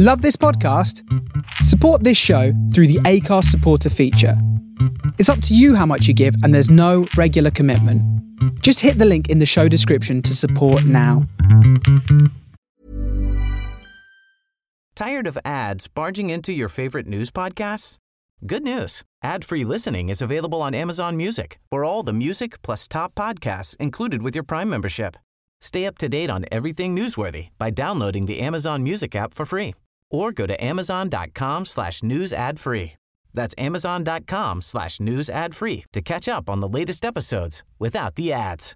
Love this podcast? Support this show through the Acast supporter feature. It's up to you how much you give, and there's no regular commitment. Just hit the link in the show description to support now. Tired of ads barging into your favorite news podcasts? Good news. Ad-free listening is available on Amazon Music for all the music plus top podcasts included with your Prime membership. Stay up to date on everything newsworthy by downloading the Amazon Music app for free or go to amazon.com slash news ad free. That's amazon.com slash news ad free to catch up on the latest episodes without the ads.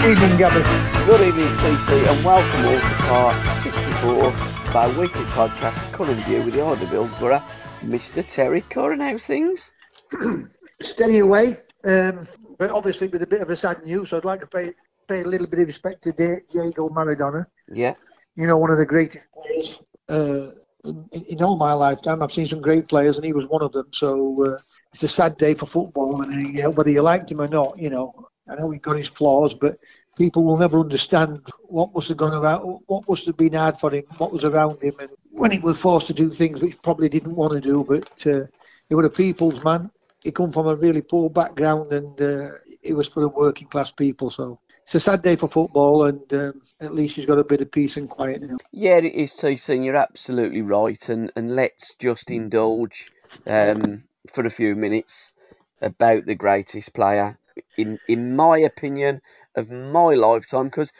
Good evening, Gabby. Good evening, TC, and welcome all to part 64 of our weekly podcast, Curran View with the Order Hillsborough. Mr. Terry Curran, how's things? Steady away, um, but obviously with a bit of a sad news. I'd like to pay, pay a little bit of respect to Diego Maradona. Yeah. You know, one of the greatest players uh, in, in, all my lifetime. I've seen some great players, and he was one of them. So uh, it's a sad day for football, and uh, whether you liked him or not, you know, I know he got his flaws, but people will never understand what must have gone around, what must have been hard for him, what was around him, and when he was forced to do things which probably didn't want to do. But uh, he was a people's man. He come from a really poor background, and uh, it was for the working class people. So it's a sad day for football, and um, at least he's got a bit of peace and quiet now. Yeah, it is, and you're absolutely right. And and let's just indulge um, for a few minutes about the greatest player in in my opinion of my lifetime because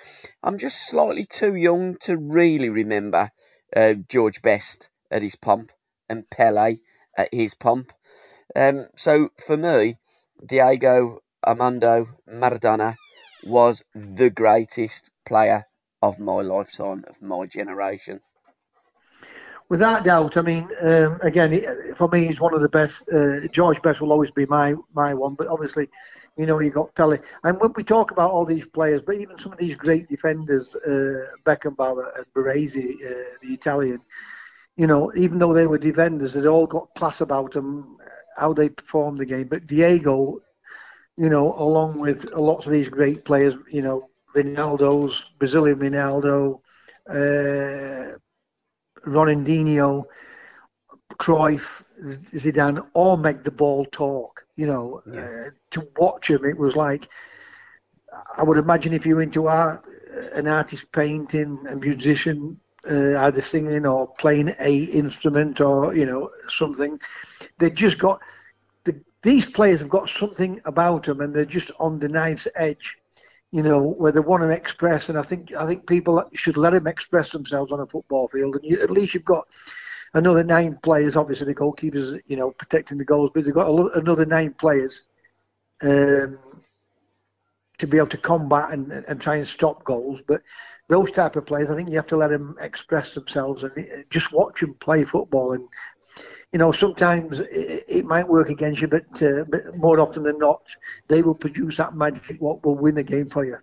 I'm just slightly too young to really remember uh, George Best at his pump and Pele at his pump. Um, so for me, Diego Armando Maradona was the greatest player of my lifetime, of my generation. Without doubt, I mean, um, again, for me, he's one of the best. Uh, George Best will always be my my one, but obviously, you know, you've got Pele. And when we talk about all these players, but even some of these great defenders, uh, Beckenbauer and Baresi, uh, the Italian, you know, even though they were defenders, they all got class about them, how they performed the game. But Diego, you know, along with a lots of these great players, you know, Ronaldo's, Brazilian Ronaldo, uh, Ronaldinho, Cruyff, Zidane, all make the ball talk. You know, yeah. uh, to watch him, it was like I would imagine if you're into art, an artist painting, a musician, uh, either singing or playing a instrument or you know something, they just got the, these players have got something about them, and they're just on the knife's edge. You know where they want to express, and I think I think people should let them express themselves on a football field, and you, at least you've got another nine players. Obviously, the goalkeepers, you know, protecting the goals, but they've got another nine players um, to be able to combat and, and try and stop goals. But those type of players, I think you have to let them express themselves and just watch them play football. And you know, sometimes it, it might work against you, but, uh, but more often than not, they will produce that magic what will win a game for you.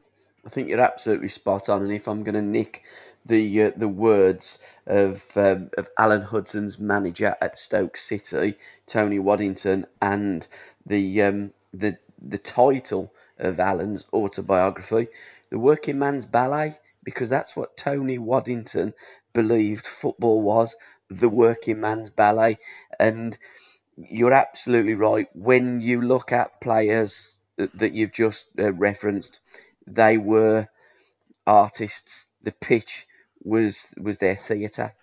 I think you're absolutely spot on. And if I'm going to nick the uh, the words of um, of Alan Hudson's manager at Stoke City, Tony Waddington, and the um, the the title of Alan's autobiography, The Working Man's Ballet, because that's what Tony Waddington believed football was, the working man's ballet. And you're absolutely right. When you look at players that you've just uh, referenced, they were artists. The pitch was was their theatre,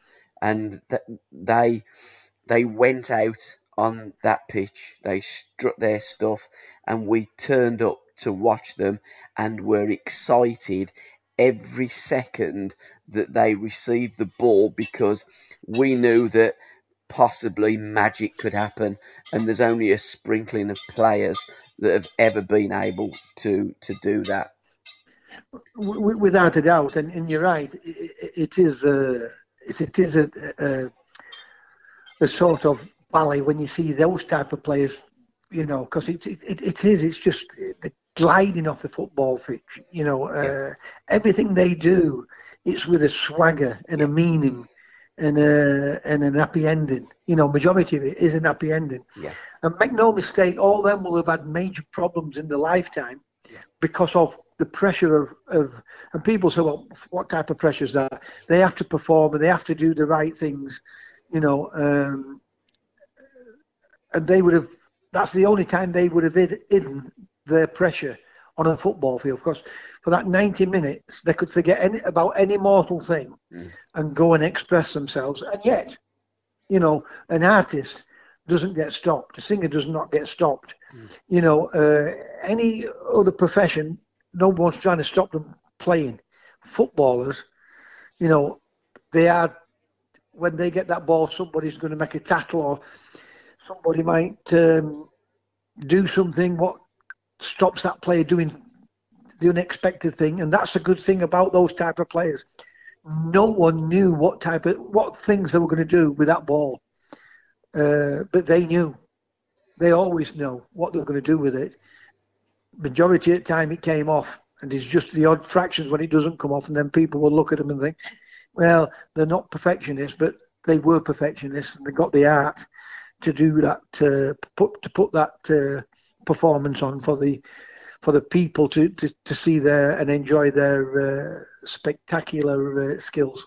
and th- they they went out on that pitch. They struck their stuff, and we turned up to watch them and were excited every second that they received the ball because we knew that possibly magic could happen, and there's only a sprinkling of players that have ever been able to to do that without a doubt, and, and you're right. It, it is a it is a, a, a sort of ballet when you see those type of players, you know, because it, it it is. It's just the gliding off the football pitch. You know, uh, everything they do, it's with a swagger and a meaning. and a and an happy ending. You know, majority of it is an happy ending. Yeah. And make no mistake, all them will have had major problems in their lifetime Yeah. because of the pressure of, of and people say, well, what type of pressure is that? They have to perform and they have to do the right things, you know. Um, and they would have. That's the only time they would have hidden their pressure on a football field. Because for that 90 minutes, they could forget any, about any mortal thing Mm. and go and express themselves. And yet, you know, an artist doesn't get stopped. A singer does not get stopped. You know, uh, any other profession, no one's trying to stop them playing. Footballers, you know, they are when they get that ball, somebody's going to make a tackle or somebody might um, do something what stops that player doing the unexpected thing, and that's a good thing about those type of players. No one knew what type of what things they were going to do with that ball, uh, but they knew. They always know what they're going to do with it. Majority of the time, it came off, and it's just the odd fractions when it doesn't come off, and then people will look at them and think, "Well, they're not perfectionists, but they were perfectionists, and they got the art to do that, uh, put to put that uh, performance on for the for the people to, to, to see there and enjoy their uh, spectacular uh, skills.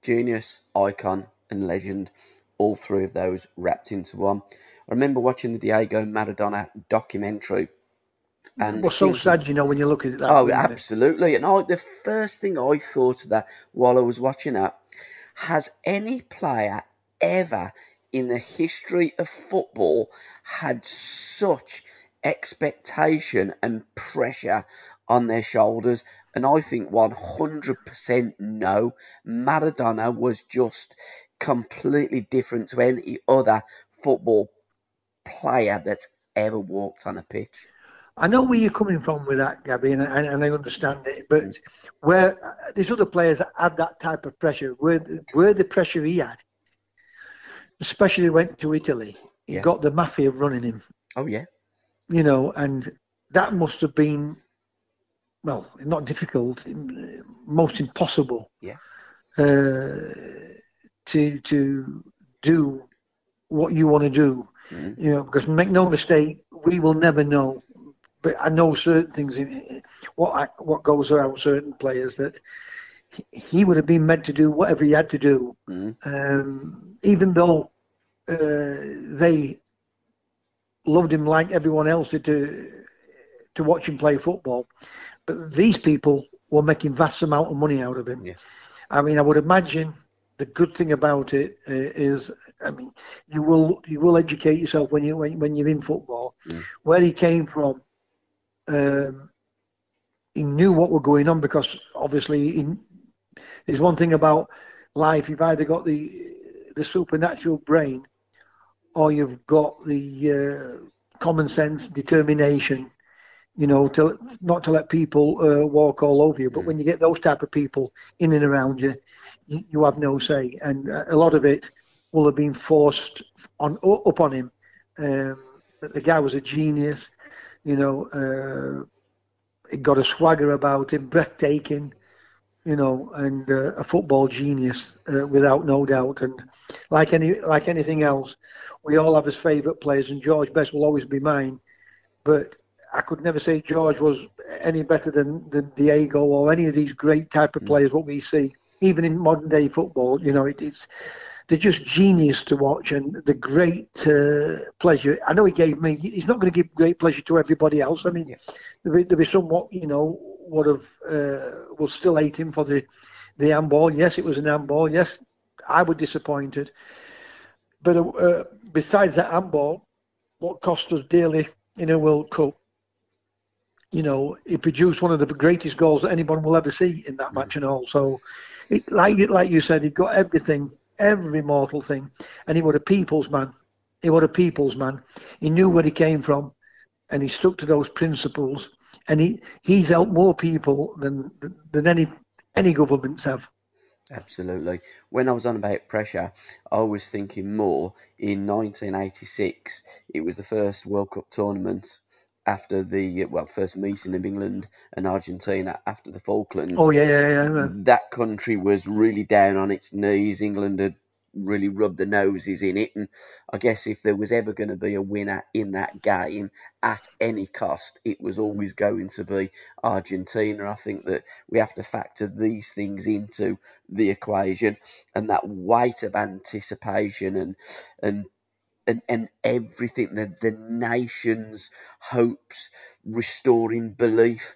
Genius, icon, and legend. All three of those wrapped into one. I remember watching the Diego Maradona documentary. And Well, so sad, you know, when you look at that Oh, it? absolutely. And I, the first thing I thought of that while I was watching that, has any player ever in the history of football had such expectation and pressure on their shoulders? And I think 100% no. Maradona was just completely different to any other football player that's ever walked on a pitch. I know where you're coming from with that, Gabby, and, and, and I understand it. But where uh, these other players had that type of pressure, where the, where the pressure he had, especially went to Italy, he Yeah. got the mafia running him. Oh, yeah. you know, and that must have been, well, not difficult, most impossible. Yeah. Uh, to to do what you want to do, Mhm. you know, because make no mistake, we will never know. But I know certain things in what I, what goes around certain players that he- would have been meant to do whatever he had to do, Mhm. um, even though uh, they loved him like everyone else did to to watch him play football. But these people were making vast amount of money out of him. Yeah. I mean, I would imagine the good thing about it uh, is, I mean, you will you will educate yourself when you when, when you're in football. Mm. Where he came from, um, he knew what were going on because obviously he, there's one thing about life. You've either got the the supernatural brain, or you've got the uh, common sense, determination. You know, to not to let people uh, walk all over you. But when you get those type of people in and around you, you, you have no say, and uh, a lot of it will have been forced on up on him. Um, but the guy was a genius. You know, uh, he got a swagger about him, breathtaking you know, and uh, a football genius uh, without no doubt. And like any like anything else, we all have his favourite players, and George Best will always be mine. But I could never say George was any better than, than Diego or any of these great type of players what we see, even in modern day football. You know, it, it's they're just genius to watch and the great uh, pleasure. I know he gave me. He's not going to give great pleasure to everybody else. I mean, Yeah. there'll, be, there'll be somewhat, you know, would have uh, will still hate him for the the handball. Yes, it was an handball. Yes, I was disappointed. But uh, besides that handball, what cost us dearly in a World Cup, you know, he produced one of the greatest goals that anyone will ever see in that match and all. So, it, like like you said, he got everything, every mortal thing, and he was a people's man. He was a people's man. He knew where he came from, and he stuck to those principles. And he, he's helped more people than than any any governments have. Absolutely. When I was on about pressure, I was thinking more in 1986. It was the first World Cup tournament after the well first meeting of England and Argentina after the Falklands. Oh yeah, yeah, yeah. yeah. That country was really down on its knees. England had really rubbed the noses in it. And I guess if there was ever going to be a winner in that game at any cost, it was always going to be Argentina. I think that we have to factor these things into the equation and that weight of anticipation and and and, and everything that the nation's hopes restoring belief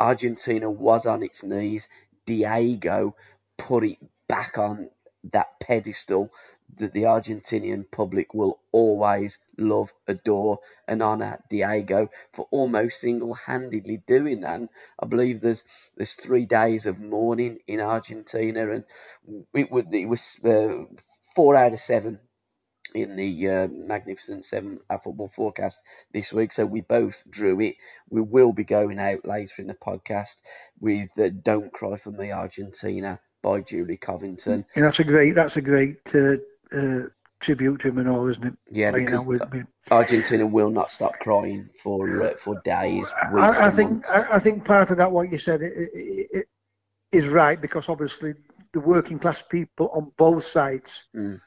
argentina was on its knees diego put it back on that pedestal that the Argentinian public will always love, adore, and honour Diego for almost single-handedly doing that. And I believe there's there's three days of mourning in Argentina, and it, would, it was uh, four out of seven in the uh, Magnificent Seven our football forecast this week. So we both drew it. We will be going out later in the podcast with uh, "Don't Cry for Me, Argentina." by Julie Covington. Yeah, that's a great. That's a great uh, uh, tribute to him and all, isn't it? Yeah, because Argentina will not stop crying for uh, for days. I, I think I, I, think part of that what you said it, it, it is right because obviously the working class people on both sides mm.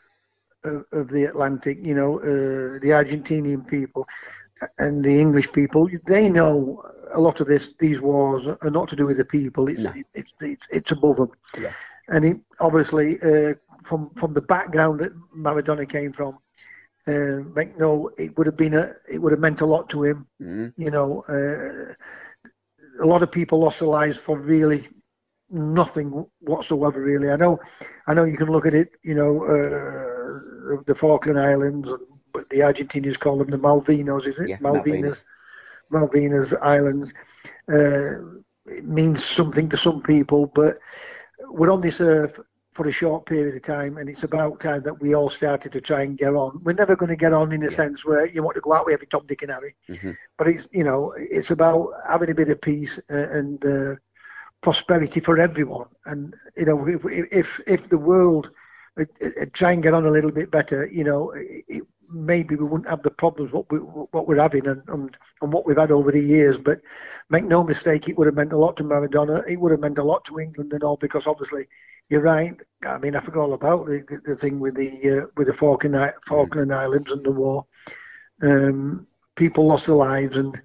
Of, of, the Atlantic, you know, uh, the Argentinian people and the English people, they know a lot of this. These wars are not to do with the people. It's no. it's, it's, it's above them. Yeah. And he, obviously, uh, from from the background that Maradona came from, uh, no, it would have been a it would have meant a lot to him. Mm-hmm. You know, uh, a lot of people lost their lives for really nothing whatsoever. Really, I know, I know you can look at it. You know, uh, the Falkland Islands, but the Argentinians call them the Malvinas. Is it yeah, Malvinas? Malvinas Islands. Uh, it means something to some people, but we're on this earth for a short period of time, and it's about time that we all started to try and get on. We're never going to get on in a yeah. sense where you want to go out with every Tom, Dick, and Harry, mm-hmm. but it's you know it's about having a bit of peace and uh, prosperity for everyone. And you know if if if the world uh, uh, try and get on a little bit better, you know, it, maybe we wouldn't have the problems what we what we're having and, and and what we've had over the years. But make no mistake, it would have meant a lot to Maradona. It would have meant a lot to England and all because obviously you're right. I mean, I forgot all about the, the, the thing with the uh, with the Falkland Falkland Islands and the war. Um, people lost their lives, and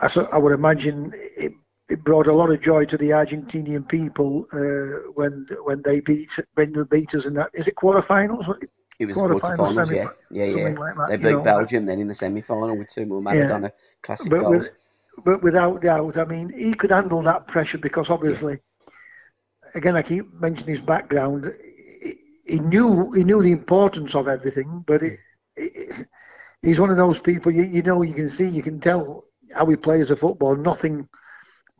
I, I would imagine it, it brought a lot of joy to the Argentinian people uh, when when they beat when they beat us in that. Is it quarterfinals? It was quarterfinals, yeah, yeah, yeah. Like that, they beat know, Belgium then in the semi-final with two more Maradona yeah. classic but goals. With, but without doubt, I mean, he could handle that pressure because obviously, again, I keep mentioning his background. He, he, knew he knew the importance of everything, but it, it, he's one of those people you, you know you can see you can tell how he plays a football. Nothing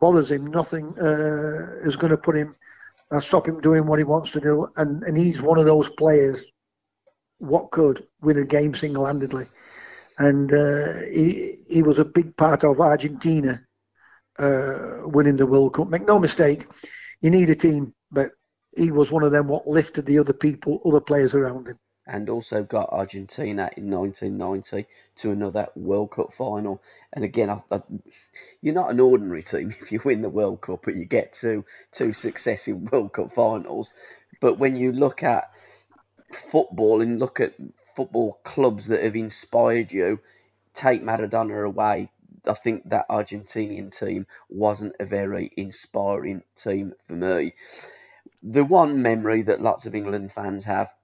bothers him. Nothing uh, is going to put him uh, stop him doing what he wants to do. And and he's one of those players what could win a game single-handedly, and uh, he he was a big part of Argentina uh, winning the World Cup. Make no mistake, you need a team, but he was one of them what lifted the other people, other players around him. And also got Argentina in 1990 to another World Cup final. And again, I, I, you're not an ordinary team if you win the World Cup, but you get to two successive World Cup finals. But when you look at football and look at football clubs that have inspired you, take Maradona away. I think that Argentinian team wasn't a very inspiring team for me. The one memory that lots of England fans have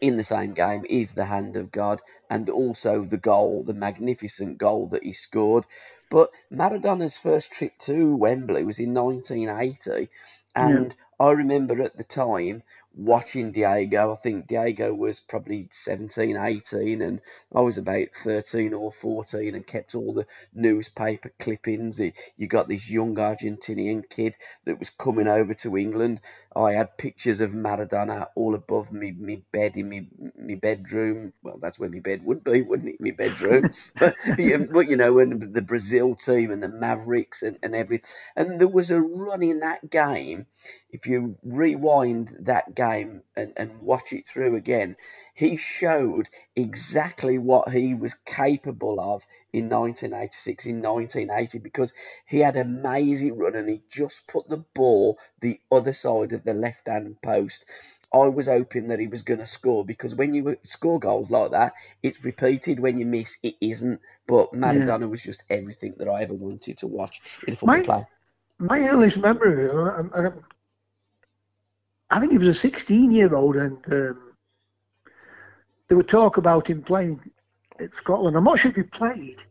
in the same game is the hand of God and also the goal, the magnificent goal that he scored. But Maradona's first trip to Wembley was in 1980, and yeah. I remember at the time watching Diego. I think Diego was probably 17, 18, and I was about 13 or 14 and kept all the newspaper clippings. You got this young Argentinian kid that was coming over to England. I had pictures of Maradona all above me, me bed in me, me bedroom. Well, that's where my bed would be, wouldn't it? My bedroom. but, but, you know, and the Brazil team and the Mavericks and, and everything. And there was a run in that game. If you rewind that game, and, and watch it through again, he showed exactly what he was capable of in 1986, in 1980, because he had an amazing run and he just put the ball the other side of the left hand post. I was hoping that he was going to score because when you score goals like that, it's repeated. When you miss, it isn't. But Maradona yeah. was just everything that I ever wanted to watch in a football my, play. My earliest memory, I, think he was a 16 year old, and um, there would talk about him playing at Scotland. I'm not sure if he played.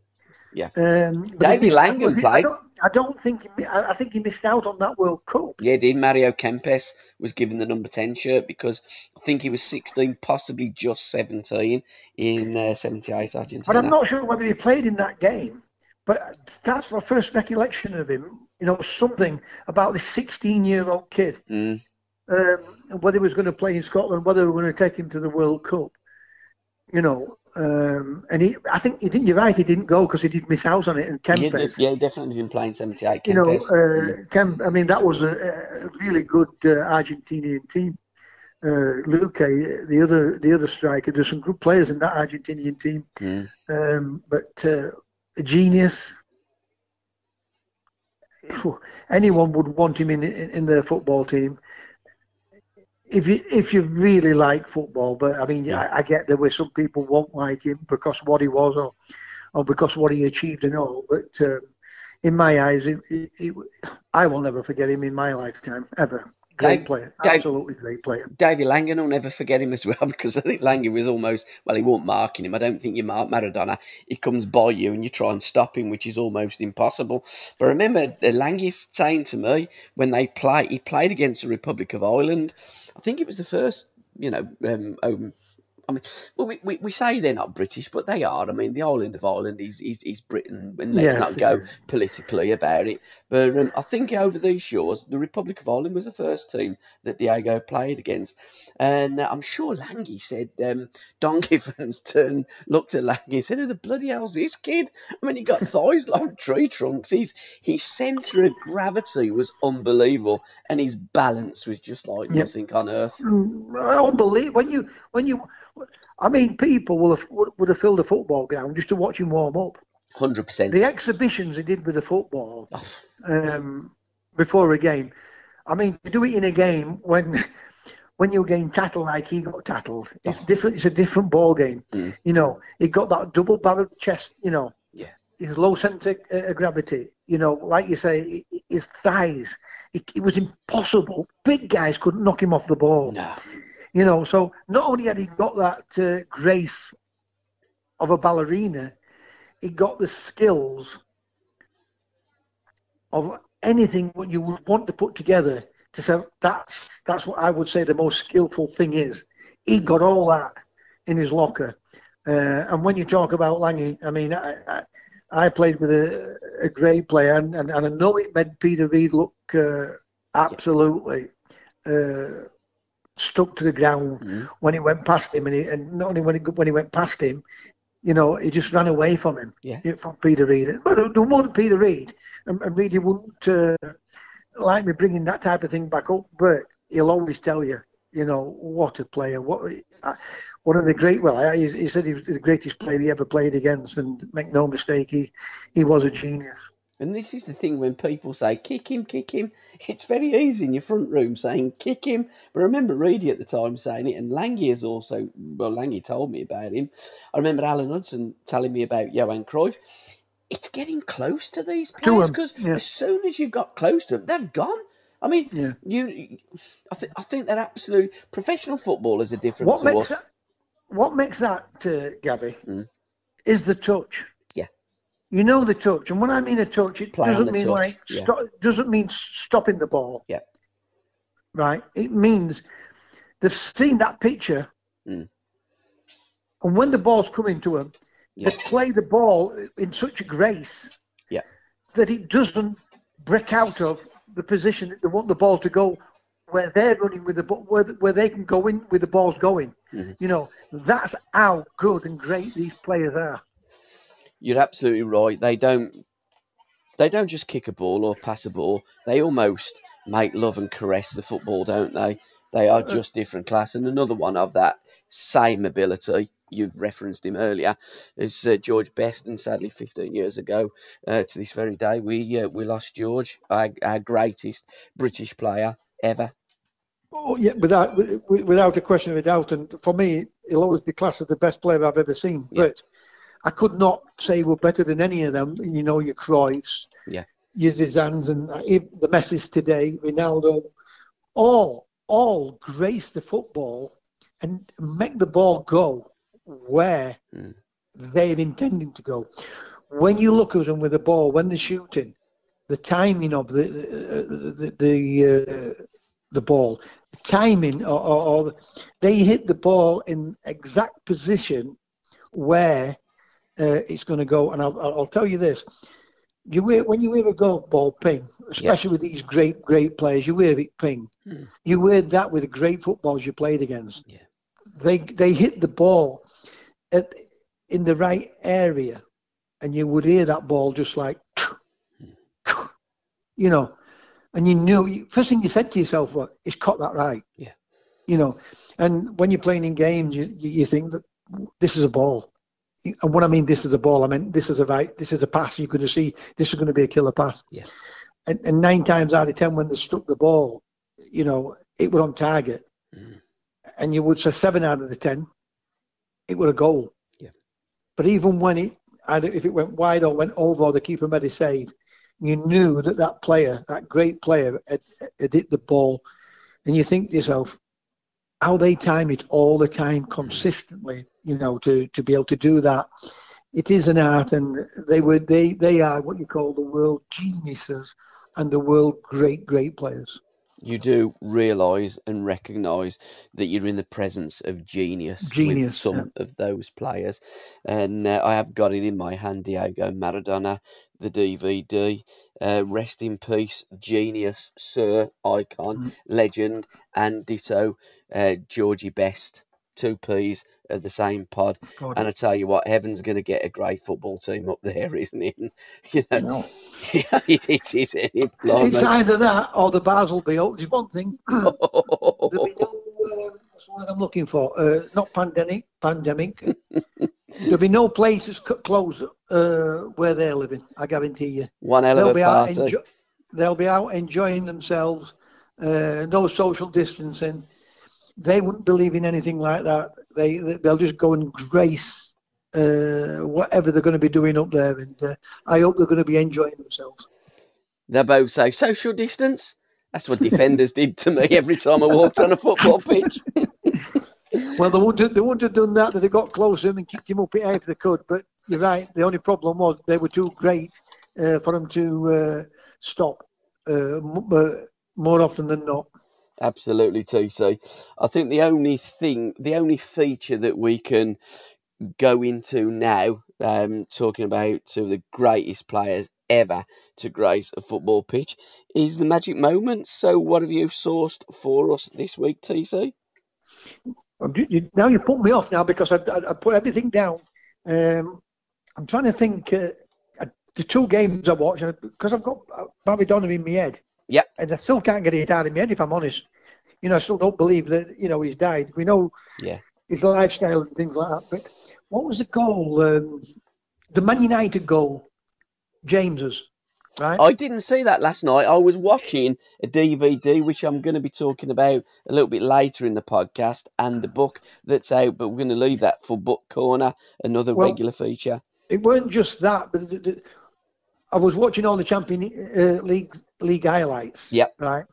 Yeah. Um, Davy played. I don't, I don't think he, I think he missed out on that World Cup. Yeah, did Mario Kempes was given the number ten shirt because I think he was sixteen, possibly just seventeen in uh, '78 Argentina. But I'm not sure whether he played in that game. But that's my first recollection of him. You know, something about this 16-year-old kid. Mm. Um, whether he was going to play in Scotland, whether we were going to take him to the World Cup. You know, um, and he, I think you're right. He didn't go because he did miss out on it. And Kempes, yeah, did, yeah, definitely didn't play in '78. You know, uh, Kemp, I mean, that was a, a really good uh, Argentinian team. Uh, Luque, the other the other striker, there's some good players in that Argentinian team. Mm. Um, but uh, a genius. Anyone would want him in in, in their football team if you if you really like football, but I mean, yeah. I, I, get there were some people won't like him because of what he was or or because of what he achieved and all. But um, in my eyes, it, it, it, I will never forget him in my lifetime ever. Great Dave, player, Dave, absolutely great player. Davy Langan I'll never forget him as well because I think Langan was almost well, he won't marking him. I don't think you mark Maradona. He comes by you and you try and stop him, which is almost impossible. But remember, Lange saying to me when they play, he played against the Republic of Ireland. I think it was the first, you know, um, I mean, well, we, we, we say they're not British, but they are. I mean, the island of Ireland is, is, is Britain, and let's yes, not go is. politically about it. But um, I think over these shores, the Republic of Ireland was the first team that Diego played against. And uh, I'm sure Lange said, um, Don Givens turned, looked at Lange and said, Who the bloody hell's this kid? I mean, he got thighs like tree trunks. His, his centre of gravity was unbelievable, and his balance was just like yep. nothing on earth. Mm, unbelievable. When you, when you, I mean, people will have, would have filled a football ground just to watch him warm up. Hundred percent. The exhibitions he did with the football um, before a game. I mean, to do it in a game when when you're getting tattled like he got tattled, it's oh. different. It's a different ball game. Mm. You know, he got that double-barreled chest. You know, yeah, his low center of gravity. You know, like you say, his thighs. It, it was impossible. Big guys couldn't knock him off the ball. No. You know, so not only had he got that uh, grace of a ballerina, he got the skills of anything what you would want to put together to say that's that's what I would say the most skillful thing is. He got all that in his locker. Uh, and when you talk about Lange, I mean, I, I, I played with a, a, great player, and, and, and, I know it made Peter Reid look uh, absolutely uh, stuck to the ground mm-hmm. when he went past him, and, he, and not only when he, when he went past him, you know, he just ran away from him, yeah. from Peter Reid. But the more than Peter Reid, and, and Reid, he wouldn't uh, like me bringing that type of thing back up, but he'll always tell you, you know, what a player, what. Uh, one of the great, well, he, he said he was the greatest player he ever played against, and make no mistake, he, he was a genius. And this is the thing when people say, kick him, kick him, it's very easy in your front room saying, kick him. But I remember Reedy at the time saying it, and Lange is also, well, Lange told me about him. I remember Alan Hudson telling me about Johan Cruyff. It's getting close to these players because yeah. as soon as you got close to them, they've gone. I mean, yeah. you, I, th- I think they're absolute professional footballers are different what makes us. That, what makes that, uh, Gabby, mm. is the touch. You know the touch, and when I mean a touch, it Play doesn't mean touch. like yeah. stop, doesn't mean stopping the ball. Yeah. Right. It means they've seen that picture, mm. and when the ball's coming to them, yeah. they play the ball in such a grace yeah. that it doesn't break out of the position that they want the ball to go where they're running with the ball, where, where they can go in with the ball's going. Mm-hmm. You know, that's how good and great these players are you're absolutely right. They don't they don't just kick a ball or pass a ball. They almost make love and caress the football, don't they? They are just different class. And another one of that same ability, you've referenced him earlier, is uh, George Best. And sadly, 15 years ago uh, to this very day, we uh, we lost George, our, our greatest British player ever. Oh yeah, without without a question of a doubt, and for me, he'll always be classed as the best player I've ever seen. Yeah. But I could not say we're better than any of them. You know, your Cruyffs, Yeah. your Zidanes, and uh, the Messis today, Ronaldo, all all grace the football and make the ball go where Mm. they're intending to go. When you look at them with the ball, when they're shooting, the timing of the the the, uh, the ball, the timing, or, or, or the, they hit the ball in exact position where uh, it's going to go. And I'll, I'll tell you this: you when you hear a golf ball ping, especially with these great great players, you hear it ping. Hmm. You heard that with the great footballs you played against. Yeah. They they hit the ball at in the right area, and you would hear that ball just like, you know, and you knew first thing you said to yourself, "What? He's caught that right." Yeah. You know, and when you're playing in games, you, you think that this is a ball. And when I mean this is a ball, I mean this is a right, this is a pass. You're going to see this is going to be a killer pass. Yeah. And, and nine times out of ten, when they struck the ball, you know, it was on target. Mm. And you would say seven out of the ten, it was a goal. Yeah. But even when it, either if it went wide or went over, or the keeper made a save, you knew that that player, that great player, had, had hit the ball. And you think to yourself, how they time it all the time consistently, you know, to, to be able to do that. It is an art, and they were they they are what you call the world geniuses and the world great great players. You do realise and recognise that you're in the presence of genius, with Genius, some of those players. And uh, I have got it in my hand, Diego Maradona, the DVD. Uh, rest in peace, genius, sir, icon, Mm. legend, and ditto, uh, Georgie Best. Two peas of the same pod. God, And I tell you what, heaven's going to get a great football team up there, isn't it? you know, it, it is. Isn't it? It's either that or the bars will be open. There's one thing. There'll be no, uh, what's the I'm looking for? Uh, not pandemic. Pandemic. There'll be no places closed uh, where they're living. I guarantee you. One hell They'll of a be out. party. Enjo- they'll be out enjoying themselves. Uh, no social distancing. They wouldn't believe in anything like that. They they'll just go and grace uh, whatever they're going to be doing up there, and uh, I hope they're going to be enjoying themselves. They both say social distance. That's what defenders did to me every time I walked on a football pitch. Well, they wouldn't have, they wouldn't have done that. That they got close to him and kicked him up if they could. But you're right. The only problem was they were too great uh, for him to uh, stop. Uh, m- uh, more often than not. Absolutely, TC. I think the only thing, the only feature that we can go into now, um, talking about two of the greatest players ever to grace a football pitch, is the magic moments. So, what have you sourced for us this week, TC? Now you put me off now because I, I, I put everything down. Um, I'm trying to think. Uh, uh, the two games I watched because I've got uh, Bobby Donovan in my head. Yep. And I still can't get it out of my head if I'm honest. You know, I still don't believe that you know he's died. We know Yeah. his lifestyle and things like that. But what was the goal? Um, the Man United goal, James's, right? I didn't see that last night. I was watching a DVD, which I'm going to be talking about a little bit later in the podcast, and the book that's out, but we're going to leave that for Book Corner, another Well, regular feature. it weren't just that, but the, the, I was watching all the Champion uh, League league highlights. Yep. Right.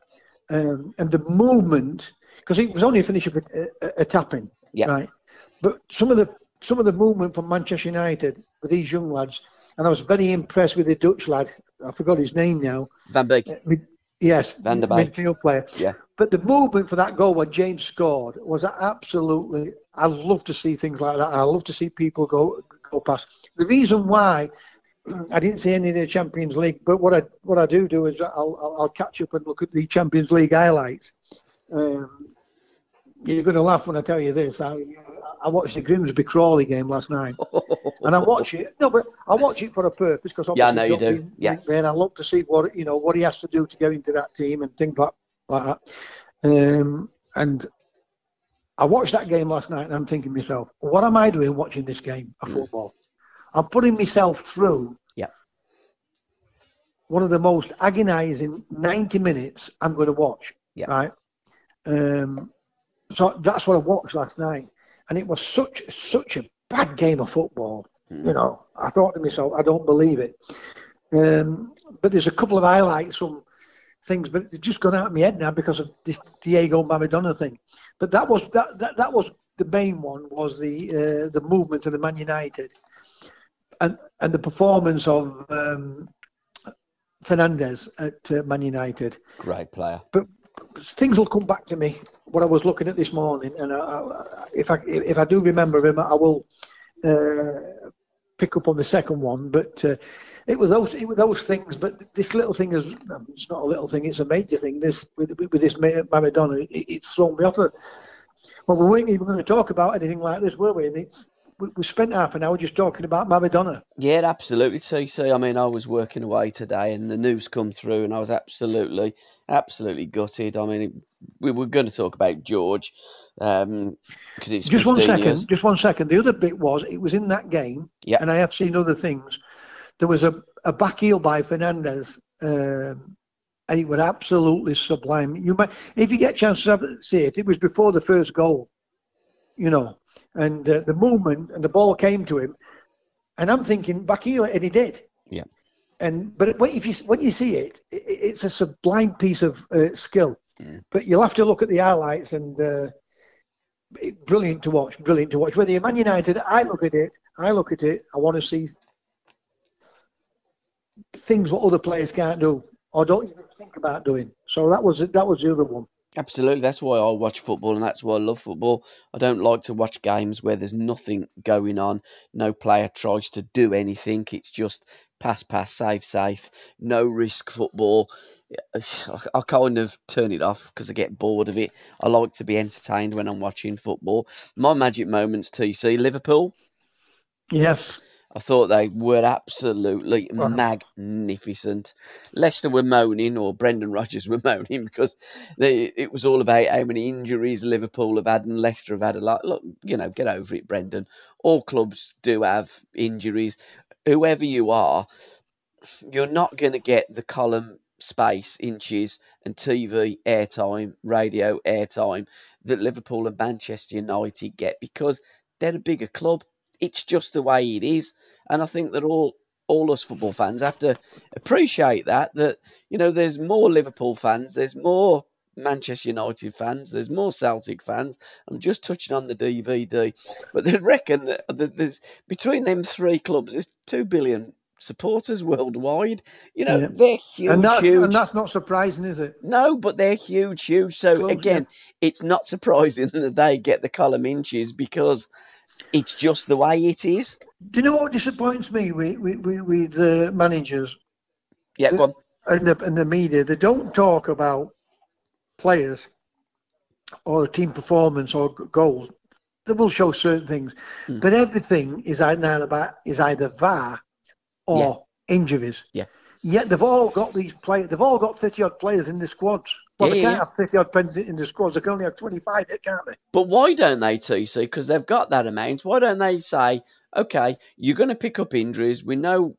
Um, and the movement, because it was only a finish of a, a, a tapping. Yep. Right. But some of the some of the movement from Manchester United with these young lads, and I was very impressed with the Dutch lad. I forgot his name now. Van Beek. Uh, mid- yes, Van der Beek. midfield player. Yeah. But the movement for that goal when James scored was absolutely. I love to see things like that. I love to see people go go past. The reason why I didn't see any of the Champions League, but what I what I do do is I'll I'll, I'll catch up and look at the Champions League highlights. Um, you're going to laugh when I tell you this. I I watched the Grimsby Crawley game last night, and I watch it. No, but I watch it for a purpose because Yeah, I know you do. Yeah. Then I look to see what you know what he has to do to get into that team and things like, like that. Um, and I watched that game last night, and I'm thinking to myself, what am I doing watching this game of football? I'm putting myself through. One of the most agonising 90 minutes I'm going to watch. Yeah. Right. Um, so that's what I watched last night, and it was such such a bad game of football. Mm. You know, I thought to myself, I don't believe it. Um, but there's a couple of highlights from things, but they've just gone out of my head now because of this Diego Maradona thing. But that was that that, that was the main one was the uh, the movement of the Man United, and and the performance of um, Fernandes at uh, Man United. Great player. But things will come back to me. What I was looking at this morning, and I, I, if I if I do remember him, I will uh, pick up on the second one. But uh, it was those it was those things. But this little thing is it's not a little thing; it's a major thing. This with, with this Maradona, it, it's thrown me off. Well, we weren't even going to talk about anything like this, were we? And it's we, we spent half an hour just talking about Maradona. Yeah, absolutely, TC. I mean, I was working away today, and the news come through, and I was absolutely, absolutely gutted. I mean, we were going to talk about George because um, it's just one second. Years. Just one second. The other bit was it was in that game, yeah. and I have seen other things. There was a, a back heel by Fernandes. Um, and it was absolutely sublime. You might, if you get a chance to see it, it was before the first goal. You know, and uh, the movement and the ball came to him, and I'm thinking Bakila, and he did. Yeah. And but if you when you see it, it it's a sublime piece of uh, skill. Mm. But you'll have to look at the highlights and uh, brilliant to watch, brilliant to watch. Whether you're Man United, I look at it, I look at it. I want to see things what other players can't do or don't even think about doing. So that was that was the other one. Absolutely, that's why I watch football and that's why I love football. I don't like to watch games where there's nothing going on, no player tries to do anything. It's just pass, pass, save, safe, no risk football. I kind of turn it off because I get bored of it. I like to be entertained when I'm watching football. My magic moments, TC, Liverpool. Yes. I thought they were absolutely magnificent. Leicester were moaning, or Brendan Rodgers were moaning, because they, it was all about how many injuries Liverpool have had and Leicester have had a lot. Look, you know, get over it, Brendan. All clubs do have injuries. Whoever you are, you're not going to get the column space, inches, and TV airtime, radio airtime that Liverpool and Manchester United get because they're a bigger club it's just the way it is. And I think that all all us football fans have to appreciate that that you know there's more Liverpool fans, there's more Manchester United fans, there's more Celtic fans. I'm just touching on the DVD, but they reckon that there's between them three clubs, there's two billion supporters worldwide. You know, yeah. they're huge, and that's, huge. And that's not surprising, is it? No, but they're huge, huge. So again, yeah. it's not surprising that they get the column inches because it's just the way it is. Do you know what disappoints me with with, with the managers? Yeah, go on. And the, and the media, they don't talk about players or team performance or goals. They will show certain things, mm. but everything is either about is either VAR or yeah. injuries. Yeah. Yet they've all got these players. They've all got thirty odd players in the squads. Well, yeah, they can't yeah. have 50 odd pens in the squads. They can only have 25, can't they? But why don't they, TC? Because they've got that amount. Why don't they say, okay, you're going to pick up injuries. We know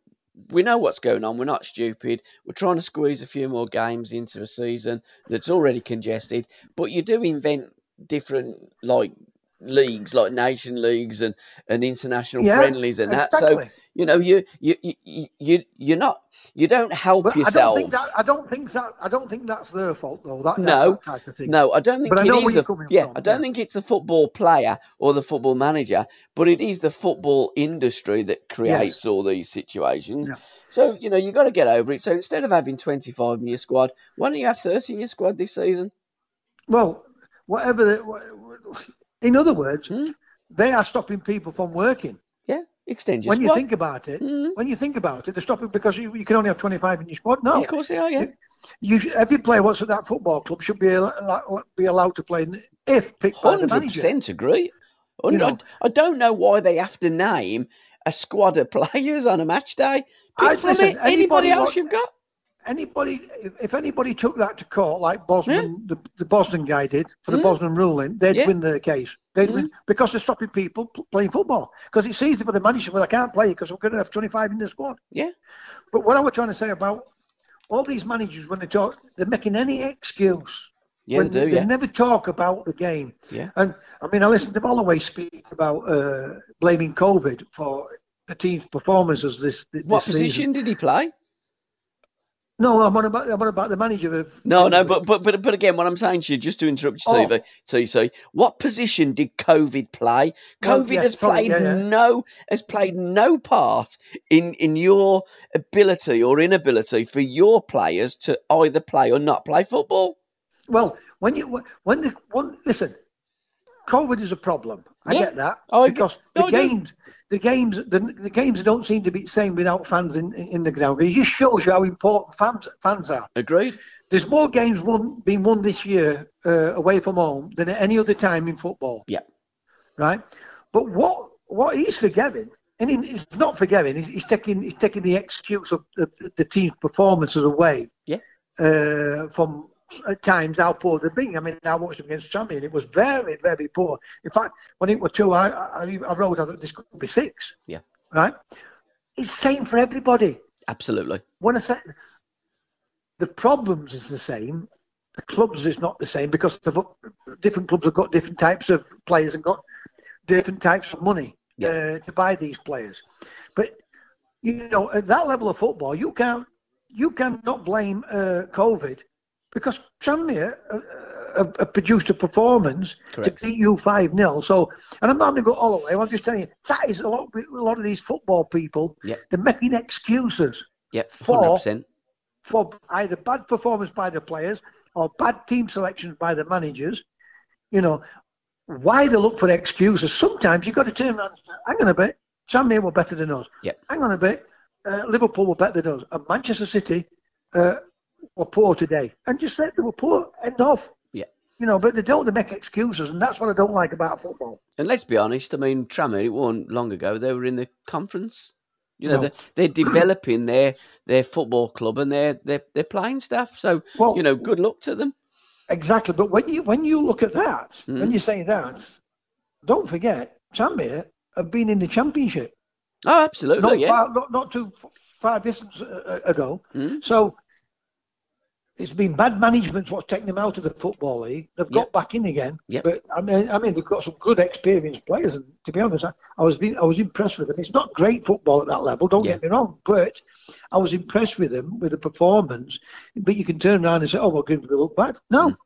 we know what's going on. We're not stupid. We're trying to squeeze a few more games into a season that's already congested. But you do invent different like leagues like nation leagues and, and international yeah, friendlies and exactly. that. So you know you you you you you're not you don't help but yourself. I don't think that I don't think that I don't think that's their fault though. That, no, that type of thing. No, I don't think but it is. A, yeah, from, I don't yeah. think it's a football player or the football manager, but it is the football industry that creates yes. all these situations. Yeah. So you know you've got to get over it. So instead of having 25 in your squad, why don't you have 30 in your squad this season? Well, whatever. The, in other words, hmm? they are stopping people from working. Yeah, extend your When squad. you think about it, mm-hmm. when you think about it, they're stopping because you, you, can only have 25 in your squad. No, of course they are. Yeah. You, every player what's at that football club should be be allowed to play if picked by the manager. 100% agree. You know, I, I, don't know why they have to name a squad of players on a match day. Pick I, from listen, it, anybody else you've got anybody, if anybody took that to court, like Bosman, yeah. the, the Bosman guy did for the yeah. Bosman ruling, they'd yeah. win the case. They'd win because they're stopping people playing football. Because it's easy for the manager, well, I can't play because we're going to have 25 in the squad. Yeah. But what I was trying to say about all these managers, when they talk, they're making any excuse Yeah, they do. they Yeah. never talk about the game. Yeah. And I mean, I listened to Holloway speak about uh, blaming COVID for the team's performances this, this What season. position did he play? No, I'm on about I'm on about the manager of. No, no, but but but but again, what I'm saying to you, just to interrupt you, Oh. TV, TC, what position did COVID play? COVID yes, has played yeah, yeah. no has played no part in in your ability or inability for your players to either play or not play football. Well, when you when the when, listen, COVID is a problem. I Yeah. get that Oh, I get- because no, the I games, the games, the, the games don't seem to be the same without fans in, in the ground. It just shows you how important fans fans are. Agreed. There's more games won, being won this year uh, away from home than at any other time in football. Yeah. Right. But what what he's forgetting, and he's not forgetting, he's, he's taking he's taking the excuse of the, the team's performances away. Yeah. Uh, from at times how poor they've been. I mean, I watched them against Champion. and it was very very poor. In fact, when it was two, I I, I wrote I thought this could be six. Yeah. Right. It's same for everybody Absolutely. when I say the problems is the same, the clubs is not the same because the different clubs have got different types of players and got different types of money Yeah. uh, to buy these players. But you know, at that level of football, you can't you cannot blame uh, COVID because Tranmere uh, have produced a performance Correct. to beat you five 0 So, and I'm not going to go all the way. I'm just telling you that is a lot. A lot of these football people, Yeah. they're making excuses Yep. For- Hundred percent. for either bad performance by the players or bad team selections by the managers. You know, why they look for excuses? Sometimes you've got to turn around and say, hang on a bit, Tranmere were better than us. Yep. Hang on a bit, uh, Liverpool were better than us. And Manchester City uh, were poor today. And just say they were poor, end off. Yeah. You know, but they don't they make excuses, and that's what I don't like about football. And let's be honest, I mean, Tranmere, it wasn't long ago, they were in the conference. You know, No. they're, they're developing their their football club and their their, their playing staff. So, Well- you know, good luck to them. Exactly. But when you when you look at that, Mm. when you say that, don't forget, Tranmere have been in the championship. Oh, absolutely, not yeah. far, not, not too far distance uh, ago. Mm. So it's been bad management what's taken them out of the football league. They've got back in again. Yep. But I mean, I mean, they've got some good experienced players, and to be honest, I, I was being, I was impressed with them. It's not great football at that level. Don't Yeah. get me wrong, but I was impressed with them with the performance. But you can turn around and say, "Oh, well, Grimsby look bad." No, Mm.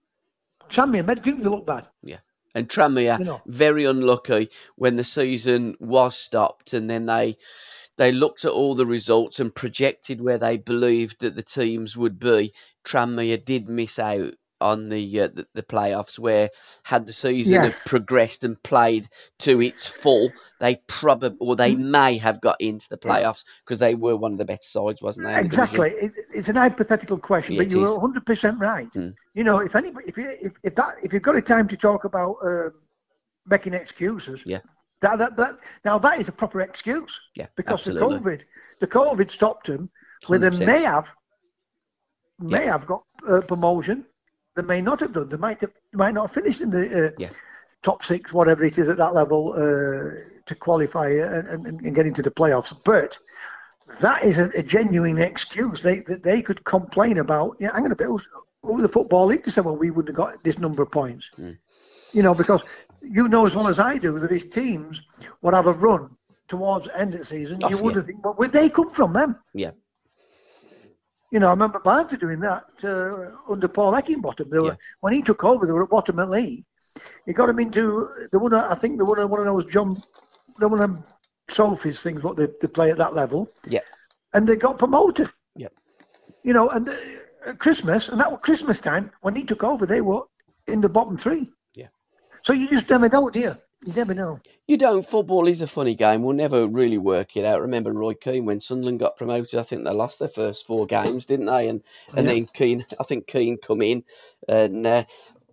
Tranmere made Grimsby look bad. Yeah. And Tranmere, You know. very unlucky when the season was stopped, and then they they looked at all the results and projected where they believed that the teams would be. Tranmere did miss out on the uh, the, the playoffs, where had the season Yes. have progressed and played to its full, they probably or they Mm. may have got into the playoffs because they were one of the better sides, wasn't they? the? Exactly. It, it's an hypothetical question, Yeah, but you're 100 percent right. Mm. You know, if anybody, if you, if, if that, if you've got a time to talk about um, making excuses, Yeah. That, that that now that is a proper excuse Yeah, because absolutely. the COVID, the COVID stopped them. Where they may have, may Yeah. have got uh, promotion, they may not have done. They might have, might not have finished in the uh, Yeah. top six, whatever it is at that level uh, to qualify and, and, and get into the playoffs. But that is a, a genuine excuse. They that they could complain about. Yeah, I'm going to bet over the football league to say, well, we wouldn't have got this number of points. Mm. You know, because you know as well as I do that his teams would have a run towards end of the season. Oh, you would yeah. have think, well, where'd they come from, them? Yeah. You know, I remember Barnsley doing that uh, under Paul Heckingbottom. They were, Yeah. When he took over, they were at bottom of the league. He got them into the one. I think the one one of those John, the one of them trophies things what they, they play at that level, Yeah. and they got promoted. Yeah. You know, and uh, at Christmas, and that was Christmas time when he took over. They were in the bottom three. So you just never know, do you? You never know. You don't. Football is a funny game. We'll never really work it out. Remember Roy Keane when Sunderland got promoted? I think they lost their first four games, didn't they? And and Yeah. then Keane, I think Keane come in, and uh,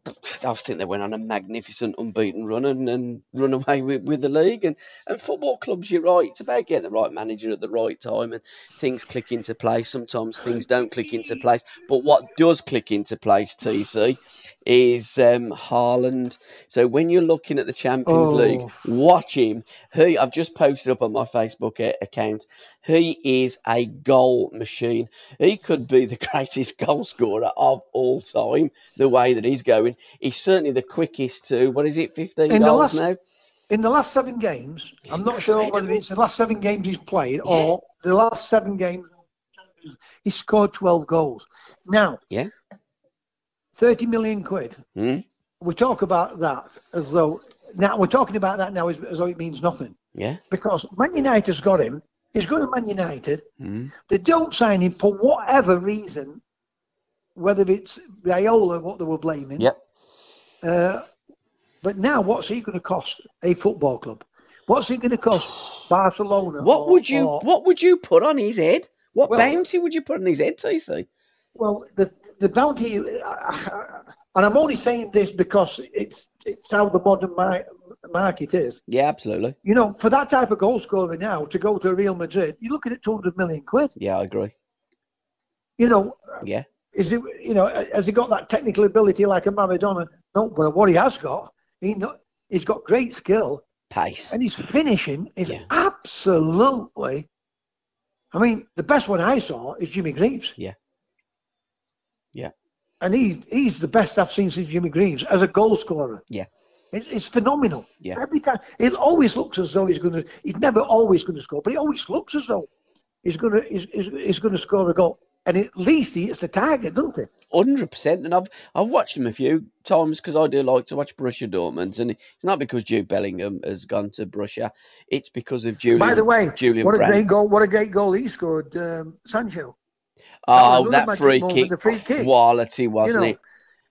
I think they went on a magnificent unbeaten run and, and run away with, with the league. And, and football clubs, you're right, it's about getting the right manager at the right time and things click into place. Sometimes things don't click into place. But what does click into place, TC, is um, Haaland. So when you're looking at the Champions Oh. League, watch him. He, I've just posted up on my Facebook account. He is a goal machine. He could be the greatest goal scorer of all time, the way that he's going. He's certainly the quickest to, what is it, 15 In goals last- now? In the last seven games, He's I'm not sure whether it's the last seven games he's played or the last seven games he scored 12 goals. Now, Yeah. 30 million quid. Hmm? We talk about that as though now we're talking about that now as, as though it means nothing Yeah. because Man United's got him. He's going to Man United. Hmm? They don't sign him for whatever reason, whether it's Raiola, what they were blaming. Yep. Uh, but now, what's he going to cost a football club? What's he going to cost Barcelona? What or- would you or- What would you put on his head? What Well- bounty would you put on his head, TC? Well, the the bounty, and I'm only saying this because it's it's how the modern mar- market is. Yeah, absolutely. You know, for that type of goal scorer now to go to Real Madrid, you're looking at 200 million quid. Yeah, I agree. You know, Yeah. is it? You know, has he got that technical ability like a Maradona? No, but what he has got, he know, he's got great skill, Pace. and his finishing is Yeah. absolutely. I mean, the best one I saw is Jimmy Greaves. Yeah. Yeah. And he he's the best I've seen since Jimmy Greaves as a goal scorer. Yeah. It, it's phenomenal. Yeah. Every time, it always looks as though he's going to. He's never always going to score, but he always looks as though he's going to he's, he's, he's going to score a goal. And at least he hits the target, doesn't he? Hundred percent, and I've I've watched him a few times because I do like to watch Borussia Dortmund, and it's not because Jude Bellingham has gone to Borussia, it's because of Julian. By the way, Julian what a Brandt. great goal! What a great goal he scored, um, Sancho. Oh, was that free kick, free kick. quality, wasn't you know, it?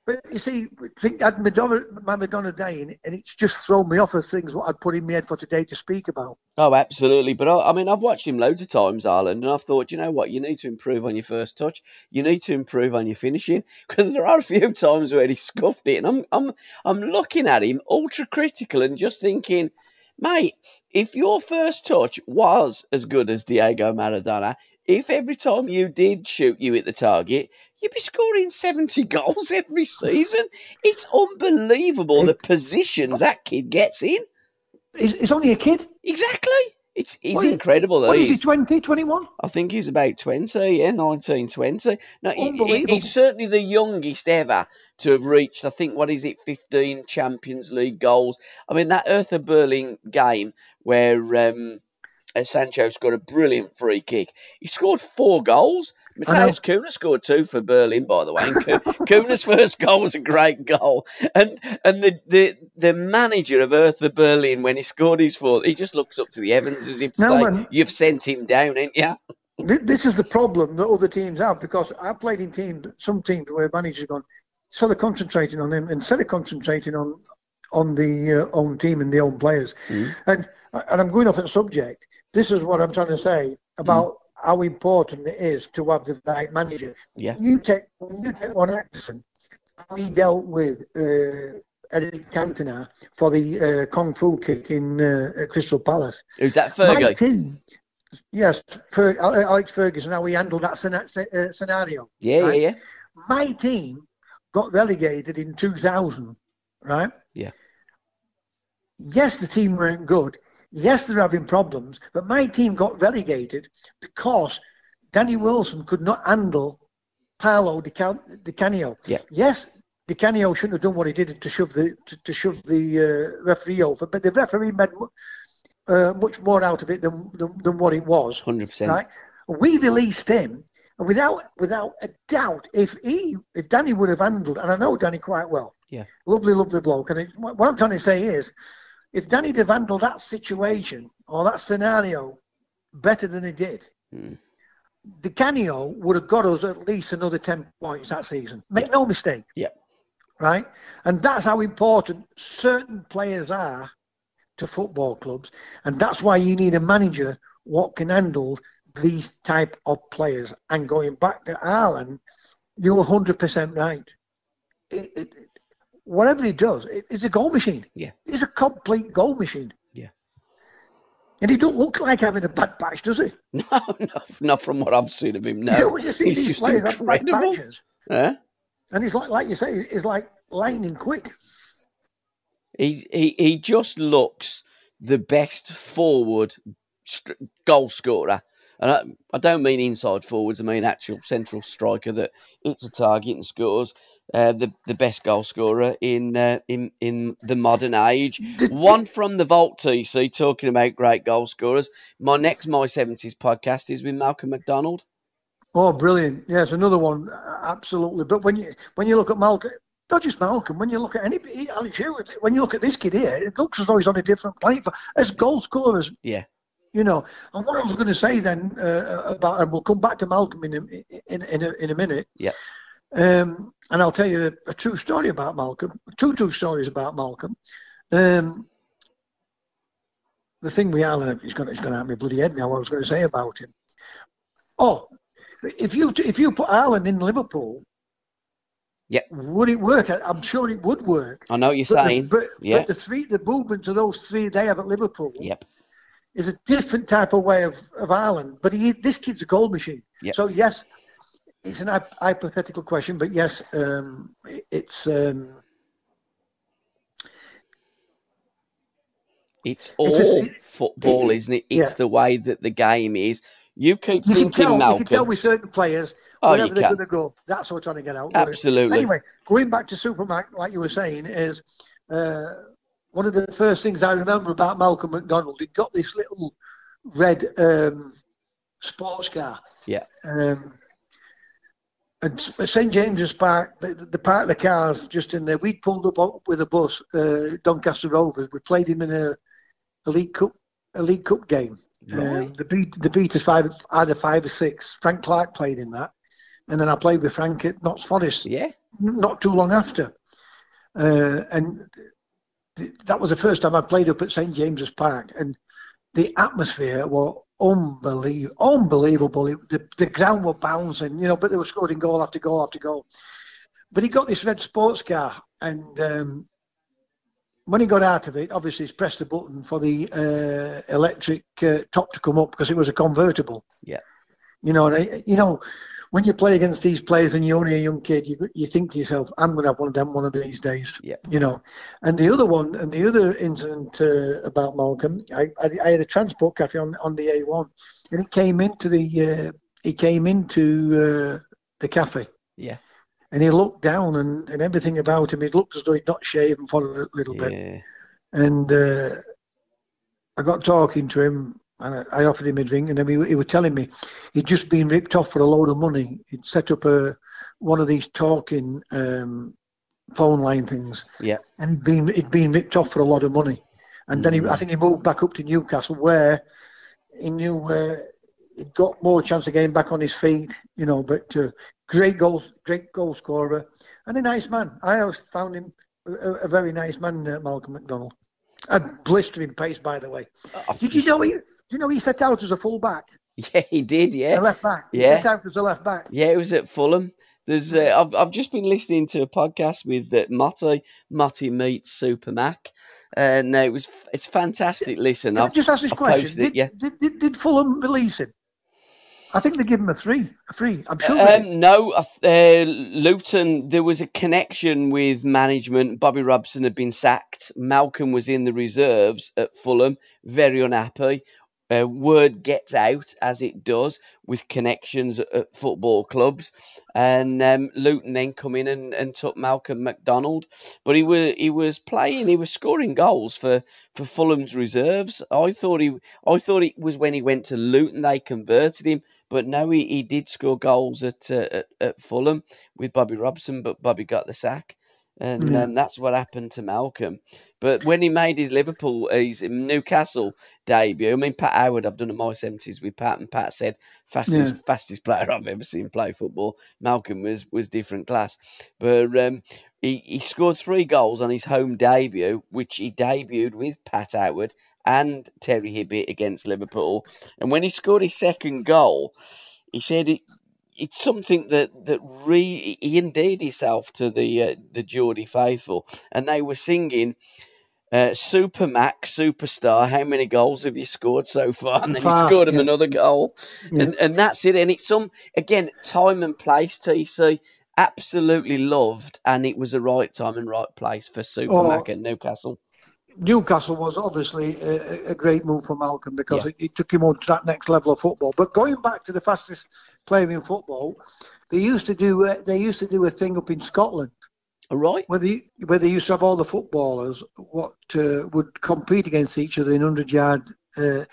But you see, think I'd Maradona, my Maradona Day, and and it's just thrown me off of things what I'd put in my head for today to speak about. Oh, absolutely. But I, I mean, I've watched him loads of times, Haaland, and I've thought, you know what, you need to improve on your first touch. You need to improve on your finishing because there are a few times where he scuffed it, and I'm I'm I'm looking at him ultra critical and just thinking, mate, if your first touch was as good as Diego Maradona, if every time you did shoot, you hit the target, you'd be scoring 70 goals every season. It's unbelievable the positions that kid gets in. He's, he's only a kid. Exactly. It's he's What is- incredible. though. What is he, He's- 20, 21? I think he's about 20, yeah, 19, 20. No, he- he's certainly the youngest ever to have reached, I think, what is it, 15 Champions League goals. I mean, that Hertha Berlin game where um, uh, Sancho scored a brilliant free kick, he scored four goals. Matheus Cunha scored two for Berlin, by the way. And Cu- first goal was a great goal, and and the, the the manager of Hertha Berlin, when he scored his fourth, he just looks up to the heavens as if to No, say, man. "You've sent him down, ain't you?" This is the problem that other teams have because I've played in teams, some teams where managers have gone, so they're concentrating on him instead of concentrating on on the uh, own team and the own players. And and I'm going off the subject. This is what I'm trying to say about how important it is to have the right manager. Yeah. You take when you take one action. We dealt with uh, Eric Cantona for the uh, kung fu kick in uh, at Crystal Palace. Who's that, Fergie? My team, yes, Fer- Alex Ferguson. How we handled that sce- uh, scenario. Yeah, yeah, yeah. My team got relegated in 2000, right? Yeah. Yes, the team weren't good. Yes, they're having problems, but my team got relegated because Danny Wilson could not handle Paolo Di, Can- Di Canio. Yeah. Yes, Di Canio shouldn't have done what he did to shove the to, to shove the uh, referee over, but the referee made uh, much more out of it than, than than what it was. 100%. Right? We released him without without a doubt. If he if Danny would have handled, and I know Danny quite well, Yeah. lovely, lovely bloke. And it, what I'm trying to say is, if Danny had handled that situation or that scenario better than he did, Mm. Di Canio would have got us at least another 10 points that season. Make no mistake. Yeah. Right? And that's how important certain players are to football clubs. And that's why you need a manager what can handle these type of players. And going back to Haaland, you're 100% right. It, it, whatever he does, it, it's a goal machine. Yeah. He's a complete goal machine. Yeah. And he don't look like having a bad patch, does he? No, no, not from what I've seen of him. No, You know, you see he's these just players have bad incredible. patches, Huh? and he's like, like you say, he's like lightning quick. He, he he just looks the best forward goal scorer. And I, I don't mean inside forwards, I mean actual central striker that hits a target and scores. Uh, the the best goal scorer in uh, in in the modern age. One from the Vault TC talking about great goal scorers. My next My Seventies podcast is with Malcolm McDonald. Oh, brilliant! Yes, another one, absolutely. But when you when you look at Malcolm, not just Malcolm, when you look at any Alex Hewitt, when you look at this kid here, it looks as though he's on a different plane for as goal scorers. Yeah. You know, and what I was going to say then uh, about, and we'll come back to Malcolm in a, in in a, in a minute. Yeah. Um, and I'll tell you a, a true story about Malcolm. Two true stories about Malcolm. Um, the thing he's going to, he's going to have me bloody head now. What I was going to say about him. Oh, if you if you put Haaland in Liverpool, Yeah. would it work? I- I'm sure it would work. I know what you're But the, saying. but, yeah. but the three, the movements of those three they have at Liverpool Yep. is a different type of way of, of Haaland. But he, this kid's a gold machine. Yep. So yes, it's an hypothetical question, but yes, um, it's um, It's all It's a- it- football, isn't it? It's yeah. the way that the game is. You keep you can thinking, tell. You can tell with certain players Oh, wherever they're going to go. That's what we're trying to get out. Absolutely. Anyway, going back to Supermac, like you were saying, is uh, one of the first things I remember about Malcolm McDonald. He'd got this little red um, sports car. Yeah. Um, and St James's Park, the, the part of the cars just in there. We'd pulled up with a bus, uh, Doncaster Rovers. We played him in a, a League Cup, a League Cup game. Um, the beat, the beaters five, either five or six. Frank Clark played in that, and then I played with Frank at Notts Forest Yeah. not too long after. Uh, and th- that was the first time I played up at St James's Park, and the atmosphere was unbelievable. Unbelievable. It, the, the ground was bouncing, you know, but they were scoring goal after goal after goal. But he got this red sports car, and um, when he got out of it, obviously he's pressed the button for the uh, electric uh, top to come up because it was a convertible. Yeah. You know, and I, you know, when you play against these players and you're only a young kid, you you think to yourself, I'm going to have one of them one of these days. Yeah. You know, and the other one, and the other incident uh, about Malcolm, I, I I had a transport cafe on on the A1, and he came into the uh, he came into uh, the cafe. Yeah. And he looked down, and, and everything about him, He looked as though he'd not shaven for a little bit. Yeah. And uh, I got talking to him, and I, I offered him a drink, and then he, he was telling me he'd just been ripped off for a load of money. He'd set up a one of these talking um, phone line things, Yeah. and he'd been he'd been ripped off for a lot of money. And then he, I think he moved back up to Newcastle, where he knew uh, he'd got more chance of getting back on his feet, you know. But uh, great goal, great goal scorer, and a nice man. I always found him a, a very nice man, uh, Malcolm McDonald. A blistering pace, by the way. Oh, Did you know he? You know he set out as a full back, Yeah, he did. a Yeah. left back. He Yeah. set out as a left back. Yeah, it was at Fulham. There's, uh, I've, I've just been listening to a podcast with uh, Motti, Motti meets Super Mac, and uh, it was it's fantastic. Listen, I've, just ask this I've question? posted it, Did, yeah. did, did, did Fulham release him? I think they give him a three. A three. I'm sure. did. Um, no, uh, Luton. There was a connection with management. Bobby Robson had been sacked. Malcolm was in the reserves at Fulham, very unhappy. Uh, word gets out as it does with connections at, football clubs, and um, Luton then come in and, and took Malcolm McDonald. But he was he was playing, he was scoring goals for, for Fulham's reserves. I thought he I thought it was when he went to Luton they converted him, but no, he, he did score goals at, uh, at at Fulham with Bobby Robson, but Bobby got the sack. And Yeah. um, that's what happened to Malcolm. But when he made his Liverpool, his Newcastle debut, I mean, Pat Howard, I've done a my 70s with Pat, and Pat said, fastest Yeah. fastest player I've ever seen play football. Malcolm was, was different class. But um, he, he scored three goals on his home debut, which he debuted with Pat Howard and Terry Hibbitt against Liverpool. And when he scored his second goal, he said it, it's something that that really he endeared himself to the uh, the Geordie faithful, and they were singing. Uh, Super Max, superstar. How many goals have you scored so far? And then he scored him yeah. another goal, Yeah. and and that's it. And it's some again time and place. TC absolutely loved, and it was the right time and right place for Super Oh. Mac at Newcastle. Newcastle was obviously a, a- a great move for Malcolm because Yeah. it, it took him on to that next level of football. But going back to the fastest player in football, they used to do uh, they used to do a thing up in Scotland All right. where they where they used to have all the footballers what uh, would compete against each other in hundred yard. Uh,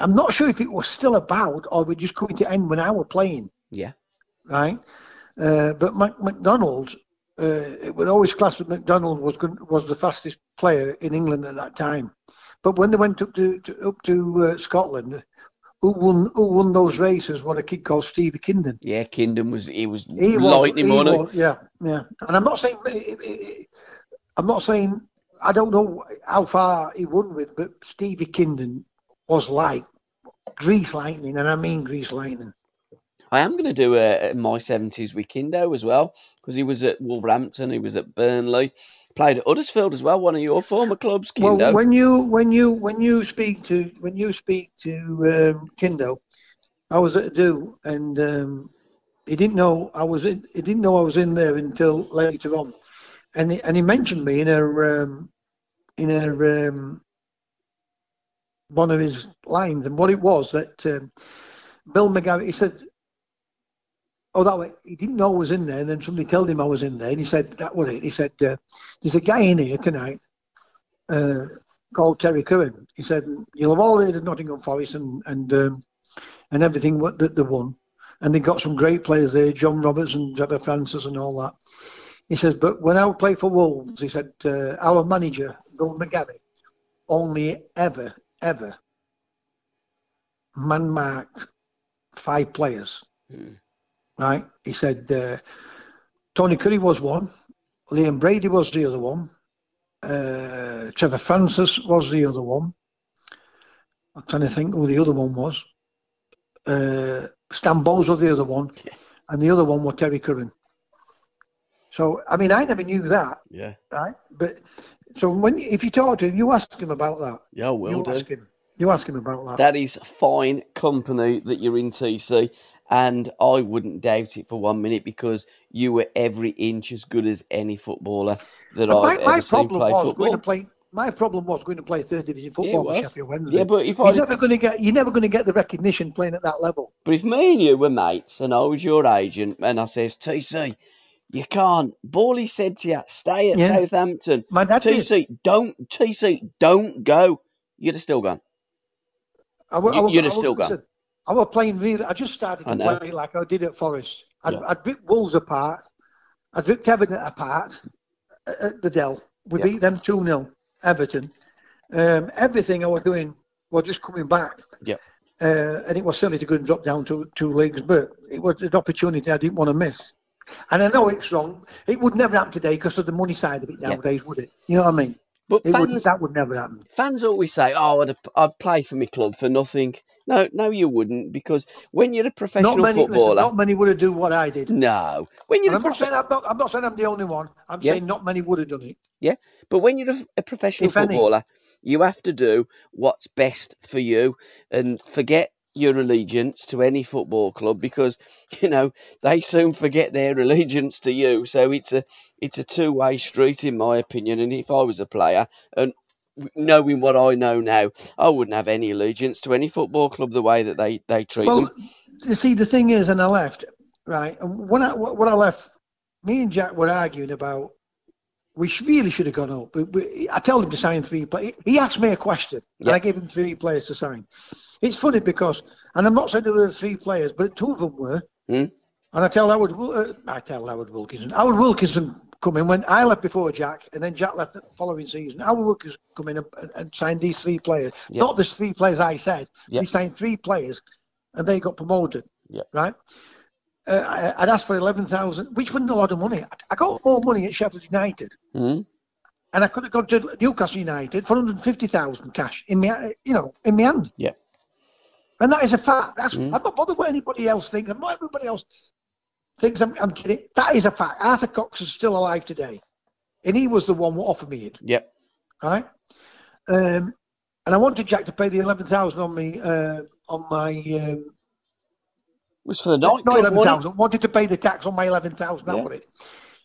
I'm not sure if it was still about or we're just coming to end when I were playing, Yeah. right? Uh, but Mac- McDonald, uh, it would always class that McDonald was was the fastest player in England at that time. But when they went up to, to up to uh, Scotland, who won who won those races? Was a kid called Stevie Kindon. Yeah, Kindon was he was He was, lightning he money. was, yeah, yeah. And I'm not saying, I'm not saying, I don't know how far he won with, but Stevie Kindon was like grease lightning, and I mean grease lightning. I am going to do a, a my seventies with Kindo as well because he was at Wolverhampton, he was at Burnley, played at Huddersfield as well, one of your former clubs, Kindo. Well, when you when you when you speak to when you speak to um, Kindo, I was at a do, and um, he didn't know I was in. He didn't know I was in there until later on, and he, and he mentioned me in a um, in a um, one of his lines, and what it was that um, Bill McGarry. He said. Oh, that way. He didn't know I was in there, and then somebody told him I was in there, and he said, "That was it." He said, uh, "There's a guy in here tonight uh, called Terry Curran. He said, You'll have all heard of Nottingham Forest and and um, and everything that they won. And they got some great players there, John Roberts and Trevor Francis and all that. He says, But when I would play for Wolves, he said, uh, Our manager, Bill McGarry, only ever, ever man marked five players. Hmm. Right? He said, uh, Tony Currie was one, Liam Brady was the other one, uh, Trevor Francis was the other one. I'm trying to think who the other one was. Uh, Stan Bowles was the other one, and the other one was Terry Curran. So I mean, I never knew that, Yeah, right? But so when if you talk to him, you ask him about that. yeah, will you do. ask him. You ask him about that. That is fine company that you're in TC, and I wouldn't doubt it for one minute because you were every inch as good as any footballer that But I've my, my ever seen problem play was football. going to play. My problem was going to play third division Yeah, football for. Sheffield Wednesday. Yeah, but if you're I never going to get you're never going to get the recognition playing at that level. But if me and you were mates and I was your agent and I says, TC, you can't. Bally said to you, stay at Yeah. Southampton. My dad did. TC, don't, TC, don't go. You'd have still gone. I, I, You- wa- you'd have still gone. listen, I was playing really. I just started I to play like I did at Forest. I'd, Yeah. I'd ripped Wolves apart. I'd ripped Everton apart at, the Dell. We Yeah. beat them 2 0, Everton. Um, everything I was doing was just coming back. Yeah. Uh, and it was silly to go and drop down to two leagues, but it was an opportunity I didn't want to miss. And I know it's wrong. It would never happen today because of the money side of it Yeah. nowadays, would it? You know what I mean? But It would, fans, that would never happen. fans always say, "Oh, I'd, I'd play for my club for nothing." No, no, you wouldn't, because when you're a professional Not many, listen, footballer, not many would have done what I did. no, when you're I'm not saying I'm not, I'm not saying I'm the only one. I'm Yeah. saying not many would have done it. Yeah, but when you're a, a professional If any. footballer, you have to do what's best for you and forget your allegiance to any football club because you know they soon forget their allegiance to you. So it's a it's a two way street in my opinion. And if I was a player and knowing what I know now, I wouldn't have any allegiance to any football club the way that they they treat Well, them. you see, the thing is, and I left, right? And when I when I left, me and Jack were arguing about we really should have gone up. But we, I told him to sign three players. He asked me a question, Yeah. and I gave him three players to sign. It's funny because, and I'm not saying there were three players, but two of them were. Hmm? And I tell Howard, uh, I tell Howard Wilkinson, Howard Wilkinson come in when I left before Jack, and then Jack left the following season. Howard Wilkinson come in and, and, signed these three players. Yeah. Not the three players I said. Yeah. He signed three players, and they got promoted. Yeah. Right. Uh, I, I'd asked for eleven thousand, which wasn't a lot of money. I, I got more money at Sheffield United, Hmm? and I could have gone to Newcastle United for 150,000 cash in my, you know, in my hand. Yeah. And that is a fact. That's, mm. I'm not bothered what anybody else thinks. I'm not everybody else thinks I'm, I'm, kidding. That is a fact. Arthur Cox is still alive today. And he was the one who offered me it. Yep. Right? Um, and I wanted Jack to pay the 11000 on me, uh, on my. Um, was for the night. Not 11000 Wanted to pay the tax on my 11000 That yeah. was it.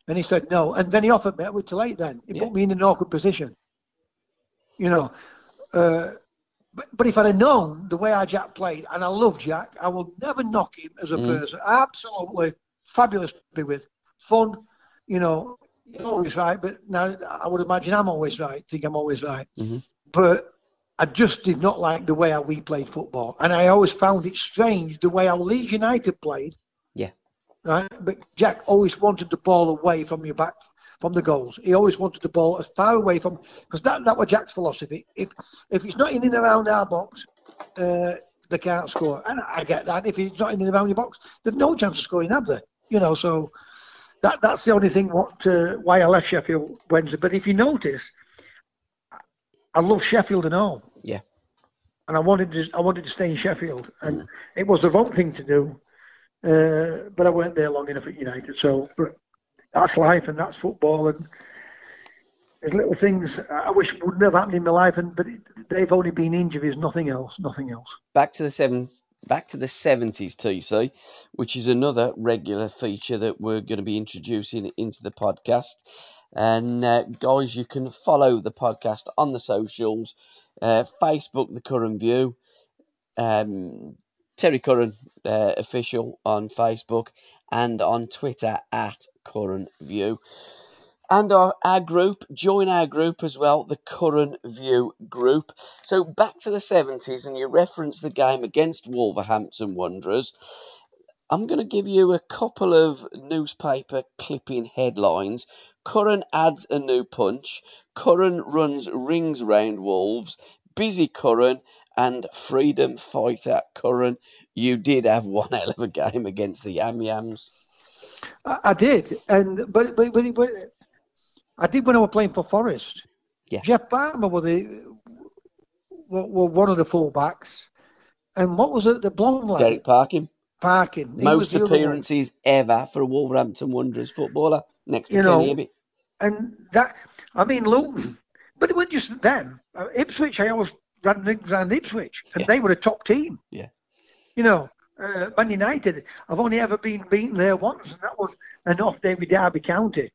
And he said no. And then he offered me, it was too late then. He yeah. put me in an awkward position. You know. Uh, but, but if I'd have known the way our Jack played, and I love Jack, I will never knock him as a mm. person. Absolutely fabulous to be with. Fun, you know, always right, but now I would imagine I'm always right, think I'm always right. Mm-hmm. But I just did not like the way how we played football. And I always found it strange the way our Leeds United played. Yeah. Right? But Jack always wanted the ball away from your back from the goals. He always wanted the ball as far away from because that that was Jack's philosophy. If if it's not in and around our box, uh, they can't score. And I get that. If it's not in and around your box, there's no chance of scoring, have they? You know, so that that's the only thing what uh, why I left Sheffield Wednesday. But if you notice, I love Sheffield and all. Yeah. And I wanted to I wanted to stay in Sheffield, and mm. it was the wrong thing to do. Uh, but I weren't there long enough at United, so but that's life and that's football and there's little things I wish would never happened in my life, and but it, they've only been injuries, nothing else, nothing else. Back to the seven, back to the seventies, TC, which is another regular feature that we're going to be introducing into the podcast. And uh, guys, you can follow the podcast on the socials, uh, Facebook, the Curran View, um, Terry Curran uh, official on Facebook, and on Twitter at Curran View. And our, our group, join our group as well, the Curran View group. So back to the 70s, and you reference the game against Wolverhampton Wanderers. I'm going to give you a couple of newspaper clipping headlines. Curran adds a new punch. Curran runs rings round Wolves. Busy Curran and freedom fighter Curran. You did have one hell of a game against the Yam Yams. I, I did, and but, but but but I did when I was playing for Forest. Yeah. Geoff Barker was the were, were one of the fullbacks, and what was it? The blonde lad. Derek Parkin. Parkin. He Most appearances ever for a Wolverhampton Wanderers footballer, next to you Kenny know, And that, I mean, Luton, but it wasn't just them. Uh, Ipswich, I always ran around Ipswich, and yeah. they were a top team. Yeah. You know, uh, Man United, I've only ever been beaten there once, and that was an off day with Derby County.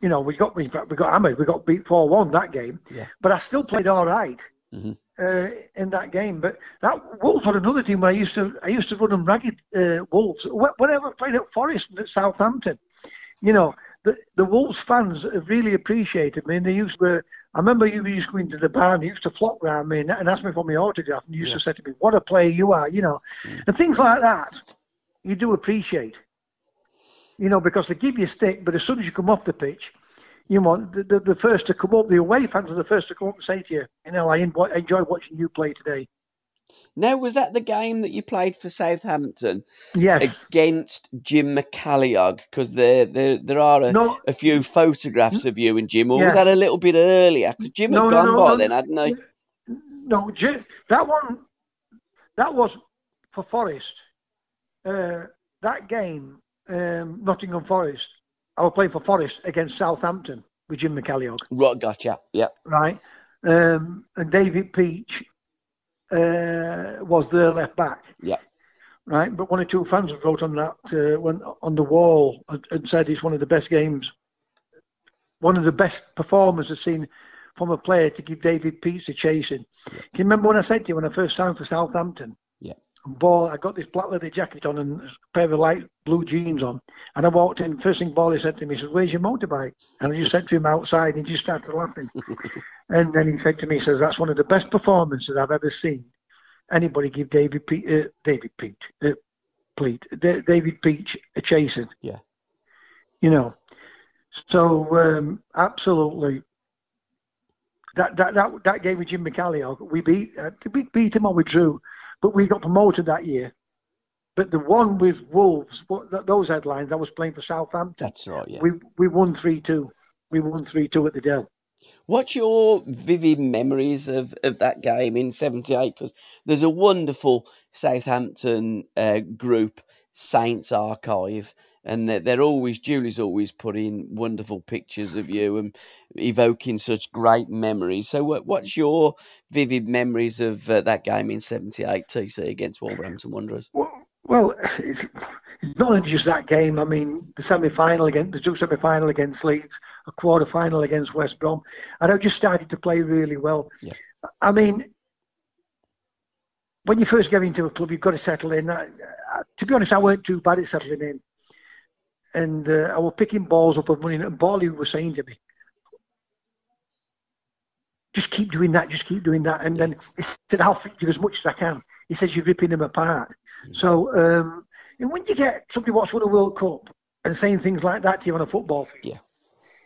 You know, we got we got hammered, we got beat four one that game. Yeah. But I still played all right mm-hmm. uh, in that game. But that Wolves were another team where I used to I used to run them ragged uh, Wolves. Whenever I played at Forest and at Southampton, you know, the the Wolves fans have really appreciated me. And they used to. I remember you used to go into the bar and you used to flock around me and, and ask me for my autograph. And you used yeah. to say to me, "What a player you are," you know, mm. and things like that. You do appreciate, you know, because they give you a stick, but as soon as you come off the pitch, you know, the, the, the first to come up, the away fans are the first to come up and say to you, you know, I enjoy watching you play today. Now, was that the game that you played for Southampton? Yes. Against Jim McCalliog? Because there, there, there are a, no. a, few photographs of you and Jim. Or yes. was that a little bit earlier? Because Jim no, had gone no, by then, hadn't he? No, Jim, that one, that was for Forest. Uh, that game, um, Nottingham Forest, I was playing for Forest against Southampton with Jim McCalliog. Right, gotcha. Yep. Right. Um, and David Peach uh, was their left back. Yeah. Right, but one or two fans wrote on that uh, when on the wall and said it's one of the best games, one of the best performers I've seen from a player to give David Peach a chasing. Yeah. Can you remember when I said to you when I first signed for Southampton? Yeah. Ball, I got this black leather jacket on and a pair of light blue jeans on, and I walked in. First thing Bally said to me, he said, "Where's your motorbike?" And I just said to him outside, and he just started laughing. And then he said to me, he says, that's one of the best performances I've ever seen anybody give David Pe- uh, David Peach, uh, Pleat, D- David Peach a chasing. Yeah. You know, so um, absolutely. That, that that that game with Jim McCalliog, we beat uh, we beat him or we drew, but we got promoted that year. But the one with Wolves, what those headlines, I was playing for Southampton. That's right. Yeah. We we won three two. We won three two at the Dell. What's your vivid memories of, of that game in '78? Because there's a wonderful Southampton uh, group, Saints Archive, and they're, they're always Julie's always putting wonderful pictures of you and evoking such great memories. So, what, what's your vivid memories of uh, that game in '78 TC against Wolverhampton Wanderers? Well, well it's, it's not only just that game. I mean, the semi-final against the two semi-final against Leeds, a quarter-final against West Brom, and I just started to play really well. Yeah. I mean, when you first get into a club, you've got to settle in. I, I, to be honest, I weren't too bad at settling in, and uh, I was picking balls up and running. And Bally was saying to me, "Just keep doing that. Just keep doing that." And then he said, "I'll fix you as much as I can." He says, "You're ripping them apart." So, um, and when you get somebody what's won a World Cup and saying things like that to you on a football field, Yeah.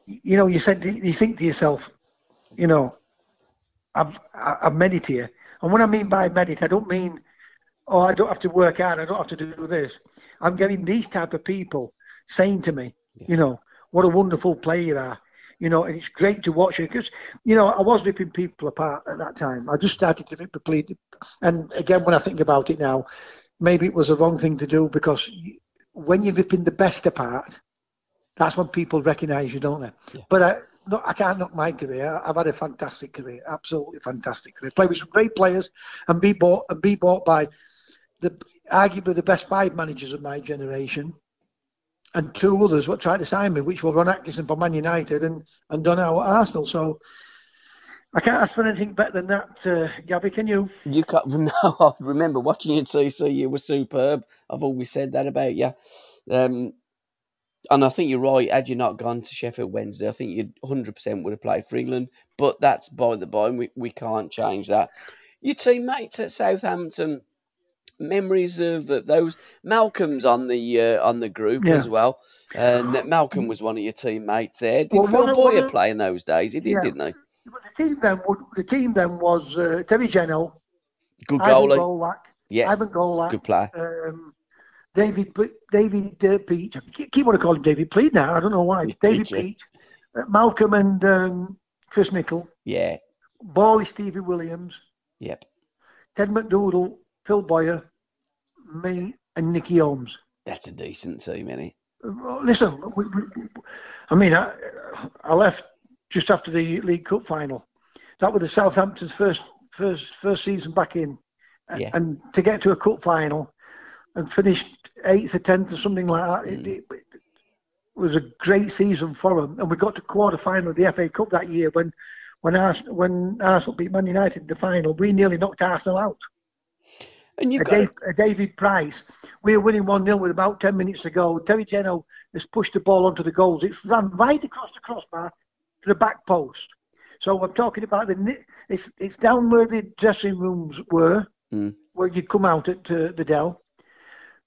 you know, you said you think to yourself, you know, I've I've made it here. And what I mean by merit, I don't mean, oh, I don't have to work hard, I don't have to do this. I'm getting these type of people saying to me, you know, what a wonderful player you are. You know, and it's great to watch it because, you know, I was ripping people apart at that time. I just started to rip the And again, when I think about it now, maybe it was a wrong thing to do because when you're ripping the best apart, that's when people recognise you, don't they? Yeah. But I, no, I can't knock my career. I've had a fantastic career, absolutely fantastic career. Played with some great players and be bought and be bought by the arguably the best five managers of my generation, and two others what tried to sign me, which were Ron Atkinson for Man United and and Don Howe at Arsenal. So. I can't ask for anything better than that, uh, Gabby. Can you? You can't. No, I remember watching you at TC. You were superb. I've always said that about you. Um, and I think you're right. Had you not gone to Sheffield Wednesday, I think you 100% would have played for England. But that's by the by. We, we can't change that. Your teammates at Southampton, memories of those. Malcolm's on the uh, on the group Yeah. as well, and Malcolm was one of your teammates there. Did Well, Phil Boyer play in those days? He did, Yeah. didn't he? But the team then would the team then was uh, Terry Gennoe, Good Ivan. Golac, Yeah, Ivan Golac, good player. um, David David uh, Peach. I keep, want to call him David Pleat now. I don't know why. David Peach, uh, Malcolm and um, Chris Nicholl, Yeah, Bally Stevie Williams, yep. Ted MacDougall, Phil Boyer, me, and Nicky Holmes. That's a decent team, isn't it? Uh, Listen, we, we, I mean, I, I left just after the League Cup final. That was the Southampton's first first first season back in, Yeah. and to get to a cup final and finish eighth or tenth or something like that. It, mm. it, it was a great season for them, and we got to quarter final of the FA Cup that year when when Arsenal, when Arsenal beat Man United in the final. We nearly knocked Arsenal out. And you've A, got Dave, a David Price. We were winning 1 0 with about 10 minutes to go. Terry Gennoe has pushed the ball onto the goals. It's run right across the crossbar the back post. So I'm talking about the. It's it's down where the dressing rooms were, Mm. where you come out at uh, the Dell.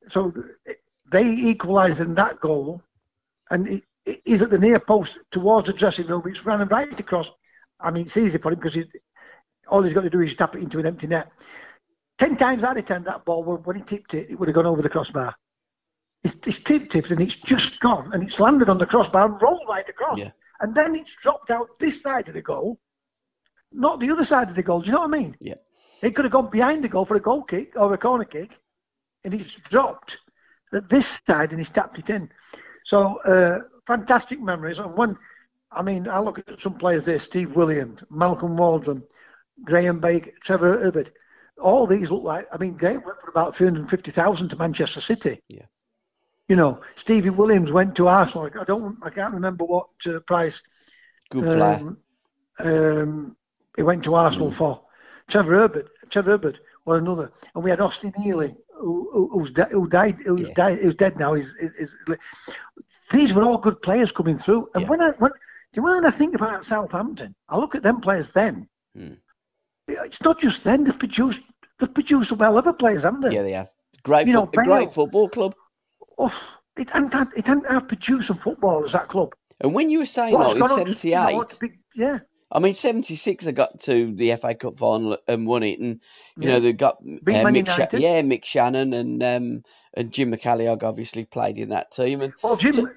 So they equalised in that goal, and it, it is at the near post towards the dressing room. It's running right across. I mean, it's easy for him because he, all he's got to do is tap it into an empty net. Ten times out of ten, that ball, when when he tipped it, it would have gone over the crossbar. It's, it's tipped it and it's just gone and it's landed on the crossbar and rolled right across. Yeah. And then it's dropped out this side of the goal, not the other side of the goal. Do you know what I mean? Yeah. It could have gone behind the goal for a goal kick or a corner kick, and it's dropped at this side and he's tapped it in. So uh, fantastic memories. And when, I mean, I look at some players there: Steve Williams, Malcolm Waldron, Graham Baker, Trevor Hebberd. All these look like. I mean, Graham went for about three hundred fifty thousand to Manchester City. Yeah. You know, Stevie Williams went to Arsenal. I don't. I can't remember what uh, price. good player. Um, um, he went to Arsenal for. Trevor Herbert, Trevor Herbert, or another, and we had Austin Healy, who, who, who's de- who died, who's Yeah. died, who's dead now. He's, he's, he's- these were all good players coming through. And Yeah. when I when, do you know when I think about Southampton, I look at them players then. Hmm. It's not just then they've produced they've produced some of players, haven't they? Yeah, they have. Great, You know, fo- a great football club. Oh, it hadn't had, it hadn't had produced some footballers that club. And when you were saying, oh, in gone on to- you know, 78, yeah. I mean, 76, they got to the FA Cup final and won it. And, you Yeah. know, they got uh, Mick, United. yeah, Mick Channon and um, and Jim McCalliog obviously played in that team. And Well, Jim,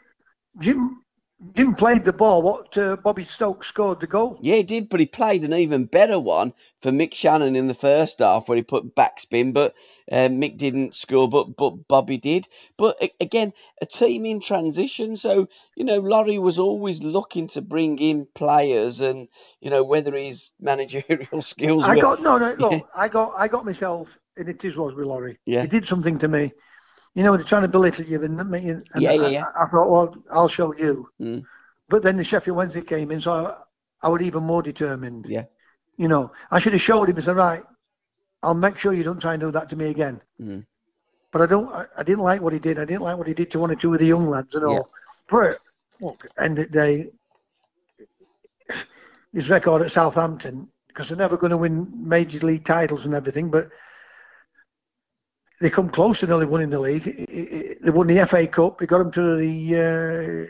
Jim, didn't play the ball. What uh, Bobby Stokes scored the goal. Yeah, he did, but he played an even better one for Mick Channon in the first half where he put backspin, but uh, Mick didn't score, but but Bobby did. But again, a team in transition, so you know Lawrie was always looking to bring in players, and you know whether his managerial skills. I were, got no, no, no. I got I got myself, and it is was with Lawrie. Yeah. He did something to me. You know, they're trying to belittle you, and, and Yeah, yeah, I, yeah. I, I thought, well, I'll show you. Mm. But then the Sheffield Wednesday came in, so I, I was even more determined. Yeah. You know, I should have showed him and said, right, I'll make sure you don't try and do that to me again. Mm. But I don't. I, I didn't like what he did. I didn't like what he did to one or two of the young lads and all. But look, end of the day, his record at Southampton because they're never going to win major league titles and everything, but they come close to nearly winning the league. They won the FA Cup. They got them to the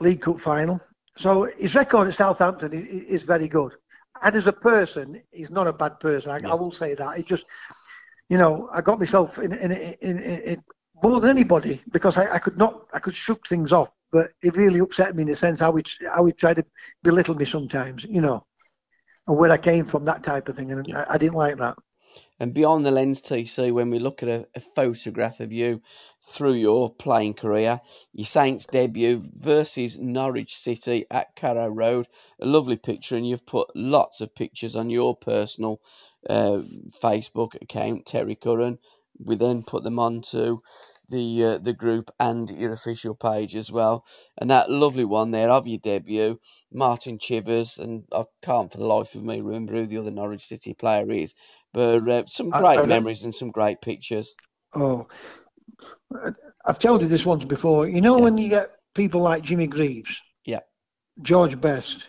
uh, League Cup final. So his record at Southampton is very good. And as a person, he's not a bad person. I, I will say that. He just, you know, I got myself in in, in, in, more than anybody because I, I could not, I could shook things off. But it really upset me in the sense how he how he tried to belittle me sometimes, you know, and where I came from, that type of thing, and I, I didn't like that. And beyond the lens TC, when we look at a, a photograph of you through your playing career, your Saints debut versus Norwich City at Carrow Road, a lovely picture, and you've put lots of pictures on your personal uh, Facebook account, Terry Curran. We then put them onto the uh, the group and your official page as well. And that lovely one there of your debut, Martin Chivers, and I can't for the life of me remember who the other Norwich City player is, but uh, some great I- memories and some great pictures. Oh, I've told you this once before. You know Yeah. when you get people like Jimmy Greaves, Yeah. George Best,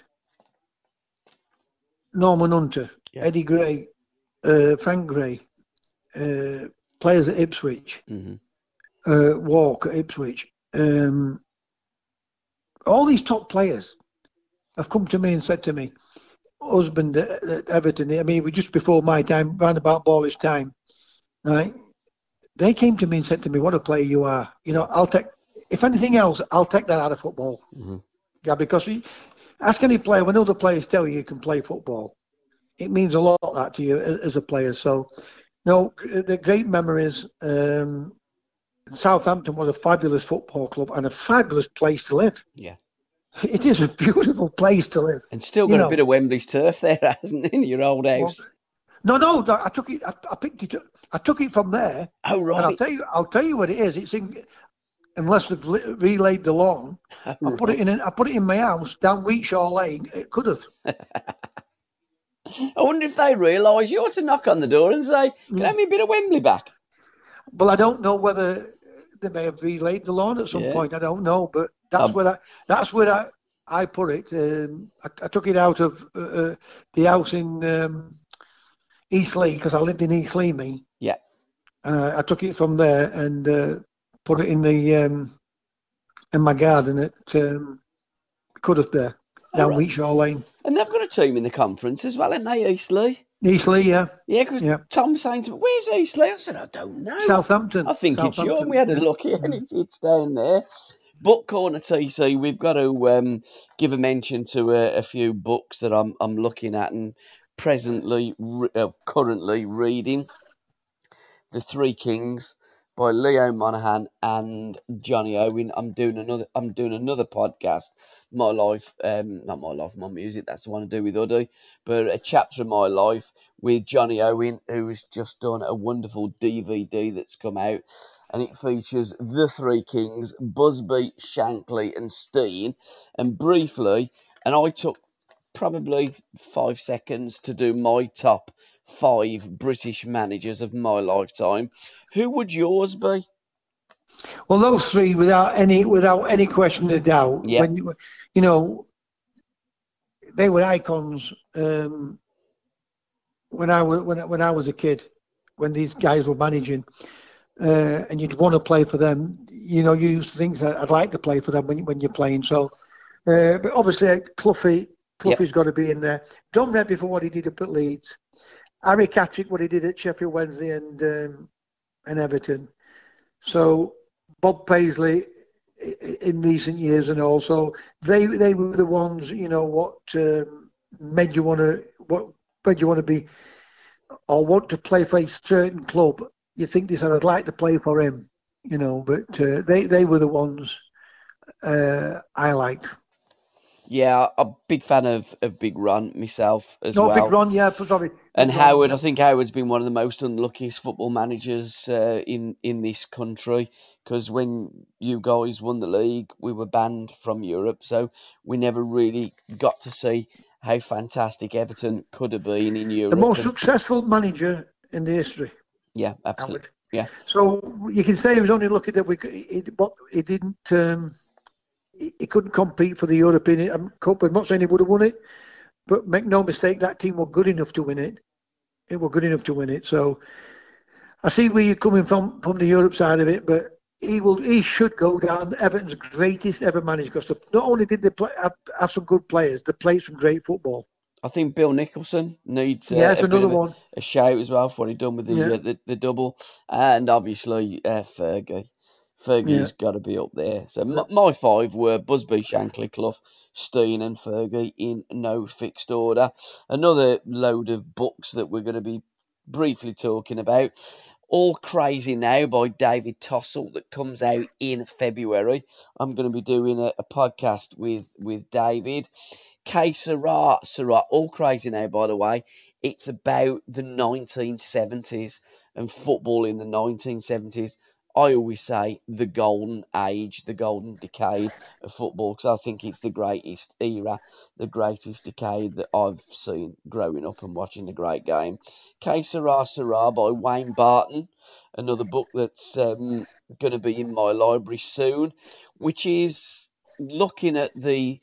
Norman Hunter, Yeah. Eddie Gray, uh, Frank Gray, uh, players at Ipswich, hmm uh, Wark at Ipswich. Um, all these top players have come to me and said to me, Husband at, at Everton, I mean, was just before my time, round about Bally's time, right? They came to me and said to me, what a player you are. You know, I'll take, if anything else, I'll take that out of football. Mhm. Yeah, because we, ask any player, when other players tell you you can play football, it means a lot that to you as, as a player. So, no, the great memories. Um, Southampton was a fabulous football club and a fabulous place to live. Yeah. It is a beautiful place to live. And still You got a know- bit of Wembley's turf there, hasn't it, in your old house? No, no, no I took it. I, I picked it. up- I took it from there, oh and I'll tell you. I'll tell you what it is. It's in. Unless they've li- relayed the lawn, I put it in. I put it in my house down Wheatshaw Lane. It could have. I wonder if they realise you ought to knock on the door and say, "Can Mm. I have me a bit of Wembley back?" Well, I don't know whether they may have relayed the lawn at some Yeah. point. I don't know, but that's Um, where I. That's where I. I put it. Um, I, I took it out of uh, uh, the house in um, Eastleigh because I lived in Eastleigh, me. Yeah. Uh, I took it from there and uh, put it in the um, in my garden at um, Cuddiff there, down Alright. Wheatshaw Lane. And they've got a team in the conference as well, haven't they, Eastleigh? Eastleigh, yeah. Yeah, because Yeah. Tom saying to me, "Where's Eastleigh?" I said, "I don't know." Southampton. I think it's you. Southampton. We had a look here, and it's, it's down there. Book corner TC. We've got to um, give a mention to a, a few books that I'm I'm looking at and presently, re- uh, currently reading. The Three Kings by Leo Monahan and Jonny Owen. I'm doing another. I'm doing another podcast. My life, um, not my life, my music. That's the one to do with Uddy, but a chapter of my life with Jonny Owen, who's just done a wonderful DVD that's come out, and it features the Three Kings, Busby, Shankly, and Stein. And briefly, and I took probably five seconds to do my top five British managers of my lifetime. Who would yours be? Well, those three, without any without any question of doubt, Yeah. when you, you know, they were icons um, when I was when, when I was a kid, when these guys were managing, uh, and you'd want to play for them. You know, you used to think that I'd like to play for them when when you're playing. So, uh, but obviously, uh, Cloughie, Cloughie's got to be in there. Don Revie for what he did up at Leeds, Harry Catterick what he did at Sheffield Wednesday and um, and Everton. So Bob Paisley, in recent years and also they they were the ones you know what um, made you want to what made you want to be or want to play for a certain club. You think they said I'd like to play for him, you know, but uh, they they were the ones uh, I liked. Yeah, I'm a big fan of, of Big Ron myself as no, well. Big Ron, yeah, sorry. And Big Howard. I think Howard's been one of the most unluckiest football managers uh, in in this country because when you guys won the league, we were banned from Europe, so we never really got to see how fantastic Everton could have been in Europe. the most And- successful manager in the history. yeah, absolutely. Howard. Yeah, So you can say he was only lucky that we he, but he didn't um, he, he couldn't compete for the European um, Cup. I'm not saying he would have won it, but make no mistake, that team were good enough to win it. It were good enough to win it. So I see where you're coming from from the Europe side of it, but he will he should go down Everton's greatest ever manager because not only did they play, have, have some good players, they played some great football. I think Bill Nicholson needs uh, yes, a another of a, one. a shout as well for what he done with the Yeah. uh, the, the double, and obviously uh, Fergie. Fergie's got to be up there. So m- my five were Busby, Shankly, Clough, Stein, and Fergie in no fixed order. Another load of books that we're going to be briefly talking about. All Crazy Now by David Tossell that comes out in February. I'm going to be doing a, a podcast with with David. Que Sera, Sera, All Crazy Now, by the way. It's about the 1970s and football in the 1970s. I always say the golden age, the golden decade of football, because I think it's the greatest era, the greatest decade that I've seen growing up and watching the great game. Que Sera Sera by Wayne Barton, another book that's um, going to be in my library soon, which is looking at the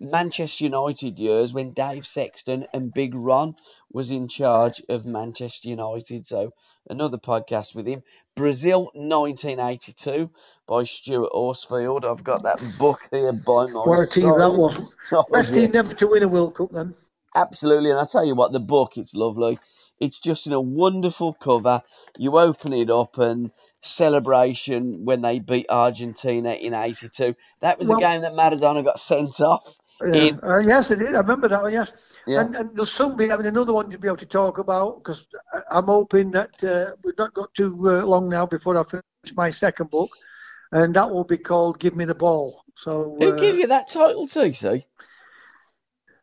Manchester United years when Dave Sexton and Big Ron was in charge of Manchester United. So another podcast with him. Brazil 1982 by Stuart Horsfield. I've got that book here by my What a team side. that was. Oh, Best yeah. team never to win a World Cup then. Absolutely, and I tell you what, the book it's lovely. It's just in a wonderful cover. You open it up and celebration when they beat Argentina in '82. That was Well- a game that Maradona got sent off. Yeah. Uh, yes, it is. I remember that one. Yes, Yeah. and, and there'll soon be having another one to be able to talk about because I'm hoping that uh, we've not got too uh, long now before I finish my second book, and that will be called "Give Me the Ball." So Who uh, gave you that title, TC?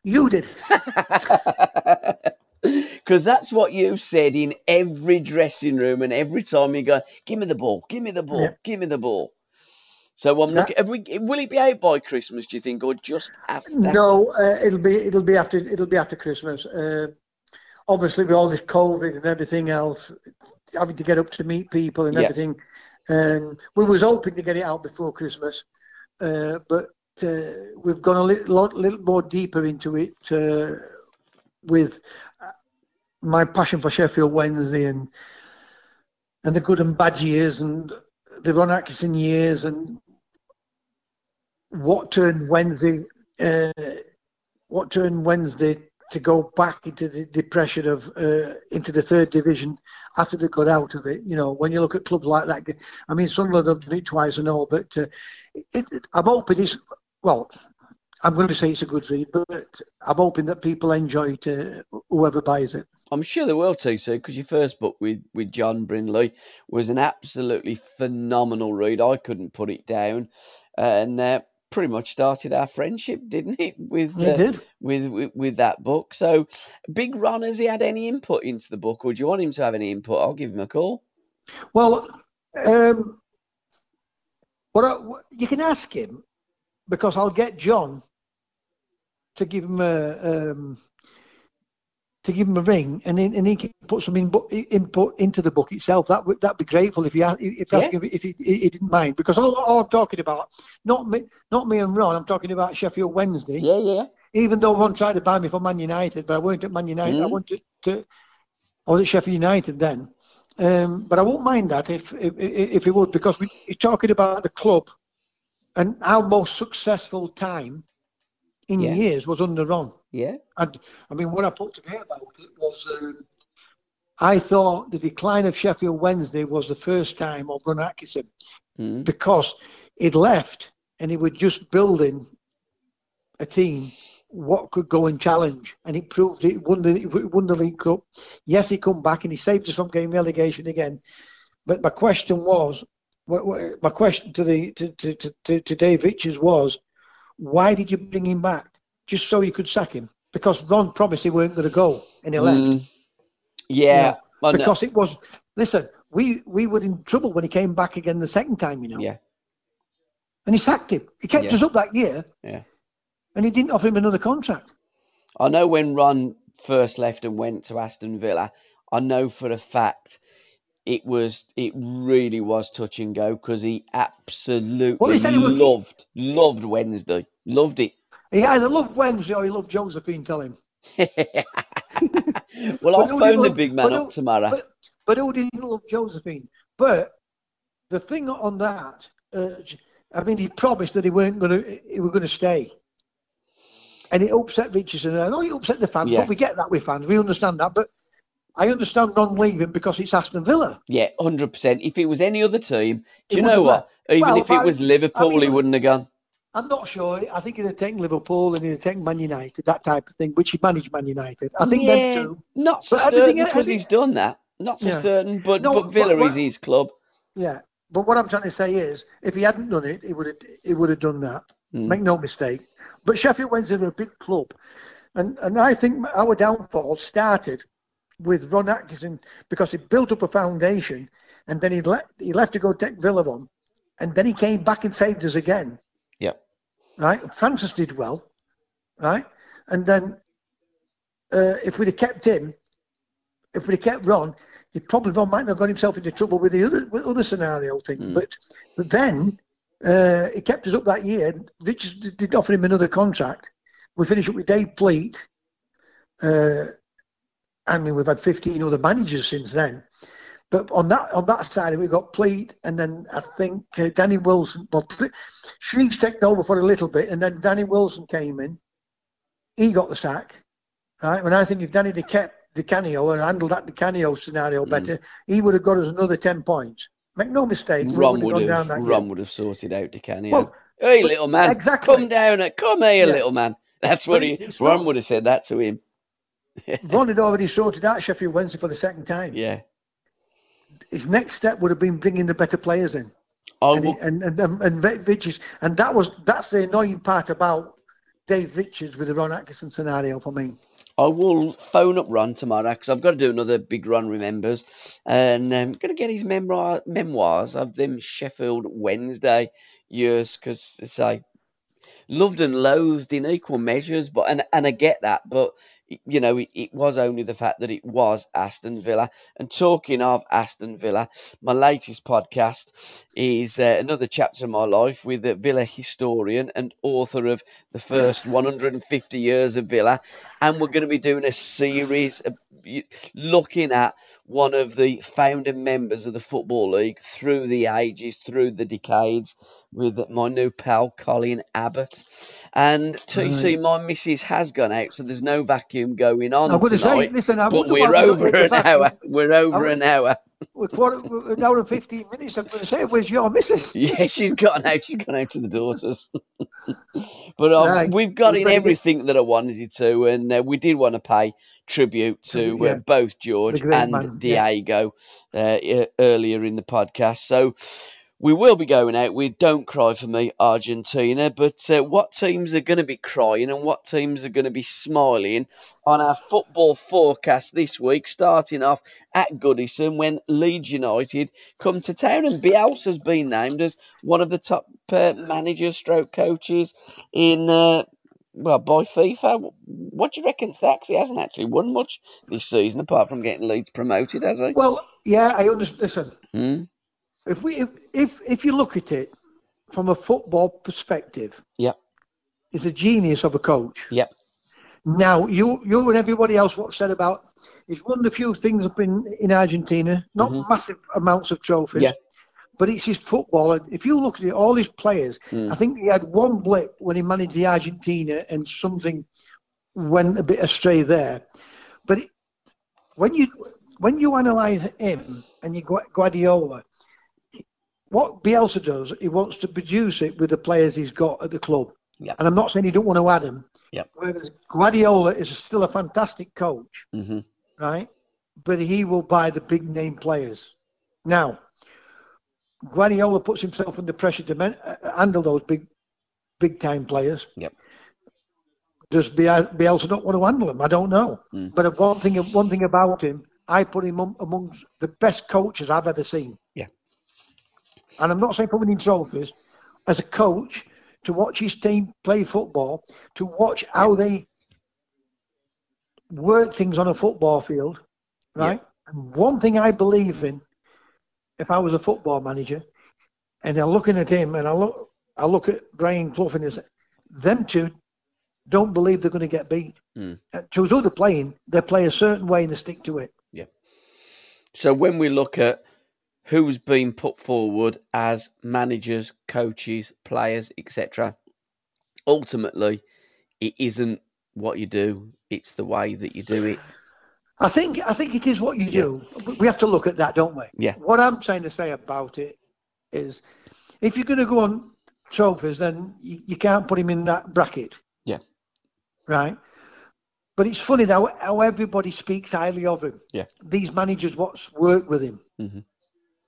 you did. Because that's what you said in every dressing room and every time you go, give me the ball, give me the ball, Yeah. give me the ball. So I'm Yeah. looking. We, will it be out by Christmas? Do you think, or just after? No, uh, it'll be it'll be after it'll be after Christmas. Uh, obviously, with all this COVID and everything else, having to get up to meet people and Yeah. everything, um, we was hoping to get it out before Christmas, uh, but uh, we've gone a little, little more deeper into it uh, with uh, my passion for Sheffield Wednesday and and the good and bad years and the Ron Atkinson years and what turned Wednesday, uh, what turned Wednesday to go back into the depression of uh, into the third division after they got out of it. You know, when you look at clubs like that, I mean, Sunderland have done it twice and all, but uh, it, it, I'm hoping it's well. I'm going to say it's a good read, but I'm hoping that people enjoy it, uh, whoever buys it. I'm sure they will too, sir, because your first book with, with John Brindley was an absolutely phenomenal read. I couldn't put it down, and uh, pretty much started our friendship, didn't it? With It uh, did. with, with with that book. So, Big Ron, has he had any input into the book, or do you want him to have any input? I'll give him a call. Well, um, what I, you can ask him because I'll get John to give him a um, to give him a ring, and then, and he can put some input, input into the book itself. That would that'd be grateful if he if Yeah. if he, he didn't mind because all, all I'm talking about not me not me and Ron. I'm talking about Sheffield Wednesday. Yeah, yeah. Even though Ron tried to buy me for Man United, but I weren't at Man United. I Mm. went to, to I was at Sheffield United then. Um, but I won't mind that if if, if he would, because we, he's talking about the club and our most successful time in Yeah. years was under Ron. Yeah. And I mean, what I put today about it was um, I thought the decline of Sheffield Wednesday was the first time of Ron Atkinson Mm. because it left and he was just building a team what could go and challenge, and he proved it. Won the, won the League Cup. Yes, he come back and he saved us from getting relegation again. But my question was, my question to the to, to, to, to Dave Richards was, why did you bring him back? Just so you could sack him? Because Ron promised he weren't going to go, and he left. Mm, yeah, you know, because it was. Listen, we we were in trouble when he came back again the second time, you know. Yeah. And he sacked him. He kept yeah. us up that year. Yeah. And he didn't offer him another contract. I know when Ron first left and went to Aston Villa, I know for a fact it was it really was touch and go because he absolutely well, he loved loved Wednesday, loved it. He either loved Wednesday or he loved Josephine. Tell him. well, I'll phone the big man up tomorrow. But, but who didn't love Josephine? But the thing on that, uh, I mean, he promised that he weren't going to, he were going to stay, and it upset Richardson. I know it upset the fans, yeah. but we get that with fans. We understand that, but. I understand Ron leaving because it's Aston Villa. Yeah, hundred percent. If it was any other team, do you know what? Even well, if it was Liverpool, I mean, he wouldn't have gone. I'm not sure. I think he'd have taken Liverpool and he'd have taken Man United, that type of thing, which he managed Man United. I think yeah, them too. Not so but certain because he's done that. Not so yeah. certain, but no, but Villa but, is his club. Yeah, but what I'm trying to say is, if he hadn't done it, he would have he would have done that. Mm. Make no mistake. But Sheffield Wednesday are a big club, and and I think our downfall started with Ron Atkinson because he built up a foundation, and then he left he left to go take Villa on, and then he came back and saved us again. Yeah. Right. Francis did well. Right. And then uh, if we'd have kept him, if we'd have kept Ron, he probably Ron might not have got himself into trouble with the other with other scenario thing. Mm. But but then uh, he kept us up that year. Richards did offer him another contract. We finished up with Dave Pleat. Uh, I mean, we've had 15 other managers since then. But on that on that side, we've got Pleat, and then I think uh, Danny Wilson. Well, Shreeves taken over for a little bit, and then Danny Wilson came in. He got the sack, right? And I think if Danny had kept Di Canio and handled that Di Canio scenario mm. better, he would have got us another 10 points. Make no mistake. Ron would have, Ron would have sorted out Di Canio. Well, hey, little man, exactly. come down, come here, yeah. little man. That's what he. Ron would have said that to him. Ron had already sorted out Sheffield Wednesday for the second time. Yeah. His next step would have been bringing the better players in. Oh, and, he, and, and, and, and Richards, and that was that's the annoying part about Dave Richards with the Ron Atkinson scenario for me. I will phone up Ron tomorrow because I've got to do another big Ron remembers, and I'm um, going to get his memoir, memoirs of them Sheffield Wednesday years because say loved and loathed in equal measures, but and and I get that, but you know, it, it, was only the fact that it was Aston Villa. And talking of Aston Villa, my latest podcast is uh, another chapter of my life with a Villa historian and author of the first 150 years of Villa. And we're going to be doing a series looking at one of the founding members of the Football League through the ages, through the decades, with my new pal Colin Abbott. And TC, right. my missus has gone out, so there's no vacuum going on I'm tonight. Say, listen, I but we're over an hour. We're over an hour. We're quarter, an hour and 15 minutes. I'm going to say, where's your missus? Yeah, she's gone out. She's gone out to the daughters. but um, right. we've got we're in everything good. that I wanted you to, and uh, we did want to pay tribute to yeah. uh, both George and man. Diego yeah. uh, earlier in the podcast. So we will be going out with Don't Cry for Me, Argentina. But uh, what teams are going to be crying and what teams are going to be smiling on our football forecast this week, starting off at Goodison when Leeds United come to town. And Bielsa's been named as one of the top uh, managers, stroke coaches in. Uh, well, by FIFA, what do you reckon to that? Because he hasn't actually won much this season, apart from getting Leeds promoted, has he? Well, yeah, I understand. Listen, hmm? If we if, if if you look at it from a football perspective, yeah, he's a genius of a coach. Yep. Now you you and everybody else what said about he's won a few things up in in Argentina, not mm-hmm. massive amounts of trophies. Yeah. But it's his football. And if you look at it, all his players, mm. I think he had one blip when he managed the Argentina and something went a bit astray there. But it, when you when you analyse him and you Guardiola, what Bielsa does, he wants to produce it with the players he's got at the club. Yeah. And I'm not saying he don't want to add them. Yeah. Whereas Guardiola is still a fantastic coach, hmm right? But he will buy the big name players. Now, Guardiola puts himself under pressure to man- uh, handle those big, big time players. Yep. Does Bielsa not want to handle them? I don't know. Mm. But one thing, one thing about him, I put him am- amongst the best coaches I've ever seen. Yeah. And I'm not saying for winning trophies. As a coach, to watch his team play football, to watch how they work things on a football field, right? And one thing I believe in, if I was a football manager, and I'm looking at him, and I look, I look at Brian Clough and his, them two don't believe they're going to get beat. Mm. To who they're playing, they play a certain way and they stick to it. Yeah. So when we look at who's been put forward as managers, coaches, players, etc., ultimately it isn't what you do; it's the way that you do it. I think I think it is what you do. We have to look at that, don't we? Yeah. What I'm trying to say about it is, if you're going to go on trophies, then you, you can't put him in that bracket. Yeah. Right. But it's funny how, how everybody speaks highly of him. Yeah. These managers, what's worked with him, Mhm.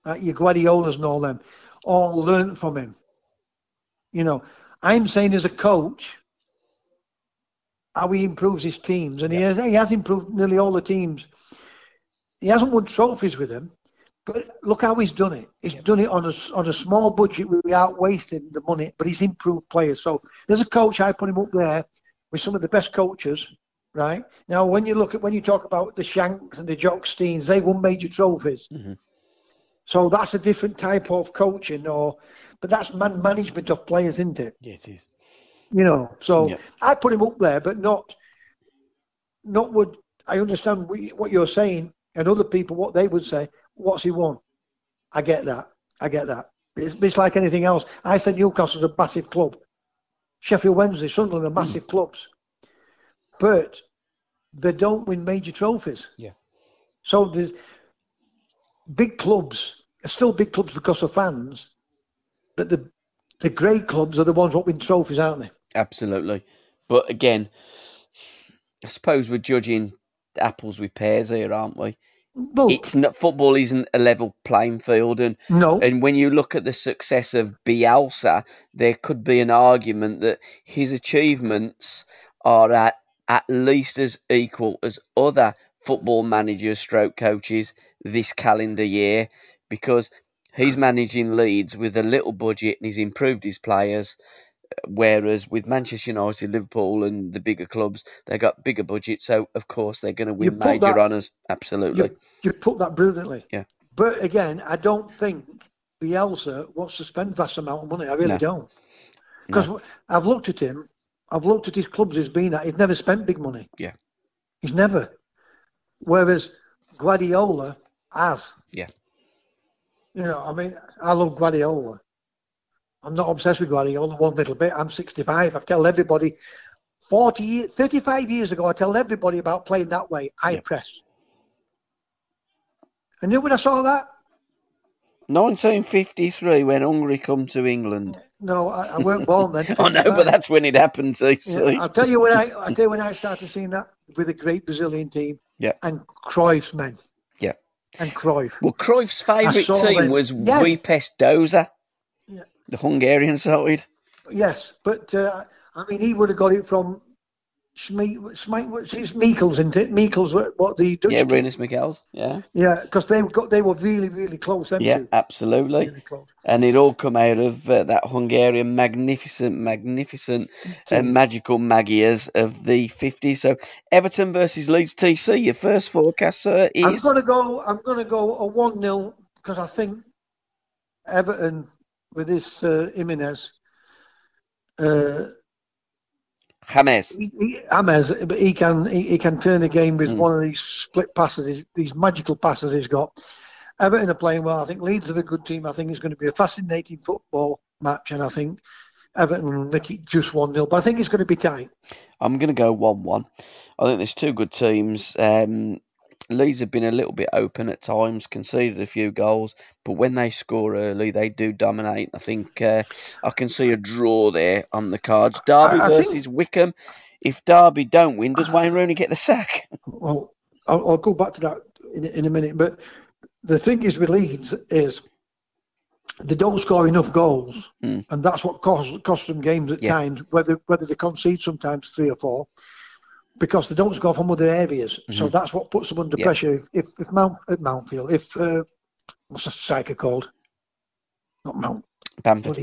Uh, your Guardiolas and all them, all learned from him. You know, I'm saying as a coach, how he improves his teams, and he has he has improved nearly all the teams. He hasn't won trophies with them, but look how he's done it. He's done it on a on a small budget without wasting the money, but he's improved players. So as a coach, I put him up there with some of the best coaches. Right now, when you look at when you talk about the Shanks and the Jock Steins, they won major trophies. Mhm. So that's a different type of coaching, or but that's man management of players, isn't it? Yeah, it is. You know, so Yeah. I put him up there, but not, not would I understand what you- what you're saying, and other people what they would say. What's he won? I get that. I get that. It's, it's like anything else. I said Newcastle's a massive club. Sheffield Wednesday, Sunderland are massive Hmm. clubs, but they don't win major trophies. Yeah. So there's big clubs, are still big clubs because of fans, but the the great clubs are the ones that win trophies, aren't they? Absolutely. But again, I suppose we're judging apples with pears here, aren't we? Well, It's not football isn't a level playing field, and no, and when you look at the success of Bielsa, there could be an argument that his achievements are at at least as equal as other football managers, stroke coaches this calendar year, because he's managing Leeds with a little budget and he's improved his players. Whereas with Manchester United, Liverpool, and the bigger clubs, they got bigger budgets, so of course they're going to win major that- honours. Absolutely. you, you put that brilliantly. Yeah. But again, I don't think Bielsa wants to spend vast amount of money. I really No. don't. Because I've looked at him. I've looked at his clubs he's been at. He's never spent big money. Yeah. He's never. Whereas Guardiola has. Yeah. You know, I mean, I love Guardiola. I'm not obsessed with Guardiola one little bit. I'm 65. I tell everybody, 40 35 years ago, I tell everybody about playing that way, I Yeah. press. And then when I saw that, 1953, when Hungary come to England. no, I, I weren't born then. I know, but that's when it happened, TC. Yeah, I'll tell you when I, I'll tell you when I started seeing that with a great Brazilian team. Yeah. And Cruyff's men. Yeah. And Cruyff. Well, Cruyff's favourite team them. was Yes. Wiepes Doza, Yeah. the Hungarian side. Yes, but uh, I mean, he would have got it from Schme- Schme- what's his Michels, isn't it? Michels, what, the Dutch Yeah, Rinus Michels. Yeah, Yeah, because they got they were really really close. Yeah, two. absolutely. Really close. And it all come out of uh, that Hungarian magnificent, magnificent, uh, magical Magyars of the 50s. So Everton versus Leeds TC, your first forecast, sir, is I'm gonna go. I'm gonna go a one 0 because I think Everton with this uh, Jimenez. Uh, James. he, he, James, he can he, he can turn the game with Mm. one of these split passes, these, magical passes he's got. Everton are playing well. I think Leeds are a good team. I think it's going to be a fascinating football match, and I think Everton will nick it just one 0 But I think it's going to be tight. I'm going to go 1 1. I think there's two good teams. Um, Leeds have been a little bit open at times, conceded a few goals, but when they score early, they do dominate. I think uh, I can see a draw there on the cards. Derby I- I versus think- Wycombe. If Derby don't win, does Wayne Rooney get the sack? Well, I'll, I'll go back to that in, in a minute. But the thing is with Leeds is they don't score enough goals, Mm. and that's what costs costs them games at Yeah. times. Whether whether they concede sometimes three or four, because they don't score from other areas. So Mhm. that's what puts them under Yeah. pressure. If if, Mount at Mountfield, if uh, what's the striker called? Not Mount. Bamford.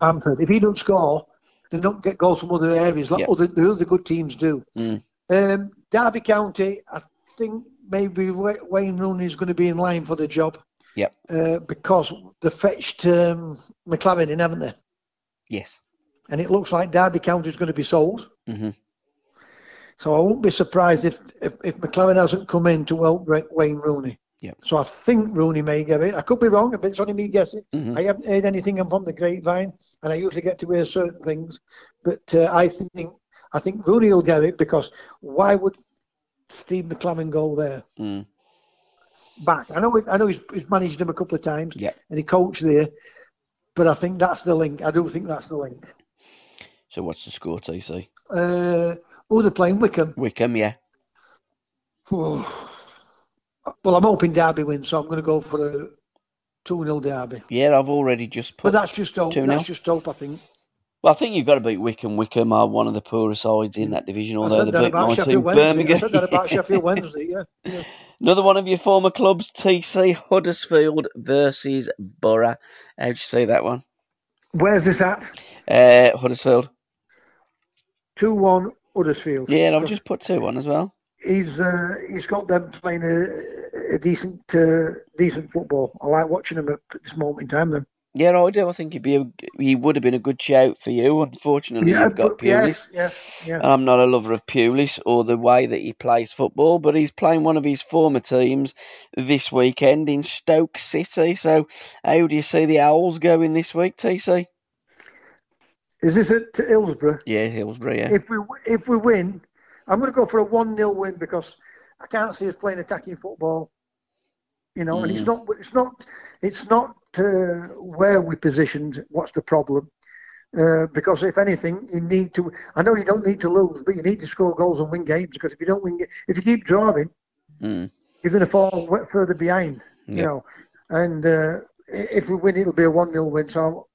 Bamford. If he don't score, they don't get goals from other areas like Yeah. other the other good teams do. Mm. Um, Derby County, I think maybe Wayne Rooney is going to be in line for the job. Yep. Uh, because they fetched um, McClaren in, haven't they? Yes. And it looks like Derby County is going to be sold. hmm So I won't be surprised if, if, if McClaren hasn't come in to help Wayne Rooney. Yep. So I think Rooney may get it. I could be wrong, but it's only me guessing. Mhm. I haven't heard anything from the grapevine, and I usually get to hear certain things. But uh, I think I think Rooney will get it because why would Steve McClaren go there Mm. back? I know I know he's, he's managed him a couple of times, Yep. and he coached there. But I think that's the link. I do think that's the link. So what's the score, TC? Uh, oh, they're playing Wycombe. Wycombe, yeah. Well, I'm hoping Derby wins, so I'm going to go for a 2 0 Derby. Yeah, I've already just put. But that's just hope. 2-0. That's just hope, I think. Well, I think you've got to beat Wycombe. Wycombe are one of the poorer sides in that division, although they beat my team, Wednesday. I Birmingham. said that about Sheffield Wednesday, yeah. yeah. Another one of your former clubs, TC Huddersfield versus Boro. How'd you see that one? Where's this at? Uh, Huddersfield. 2 1 Huddersfield. Yeah, and I've just put two on as well. He's uh, he's got them playing a, a decent uh, decent football. I like watching them at this moment in time. Then Yeah, I do. I think he'd be a, he would have been a good shout for you. Unfortunately, you've got Pulis. yes, yes, yeah. I'm not a lover of Pulis or the way that he plays football, but he's playing one of his former teams this weekend in Stoke City. So, how do you see the Owls going this week, TC? Is this at Hillsborough? Yeah, Hillsborough. Yeah. If we if we win, I'm going to go for a one 0 win because I can't see us playing attacking football. You know, and it's Mm. not it's not it's not uh, where we positioned. What's the problem? Uh, because if anything, you need to. I know you don't need to lose, but you need to score goals and win games. Because if you don't win, if you keep drawing, Mm. you're going to fall further behind. You know, and uh, if we win, it'll be a one 0 win. So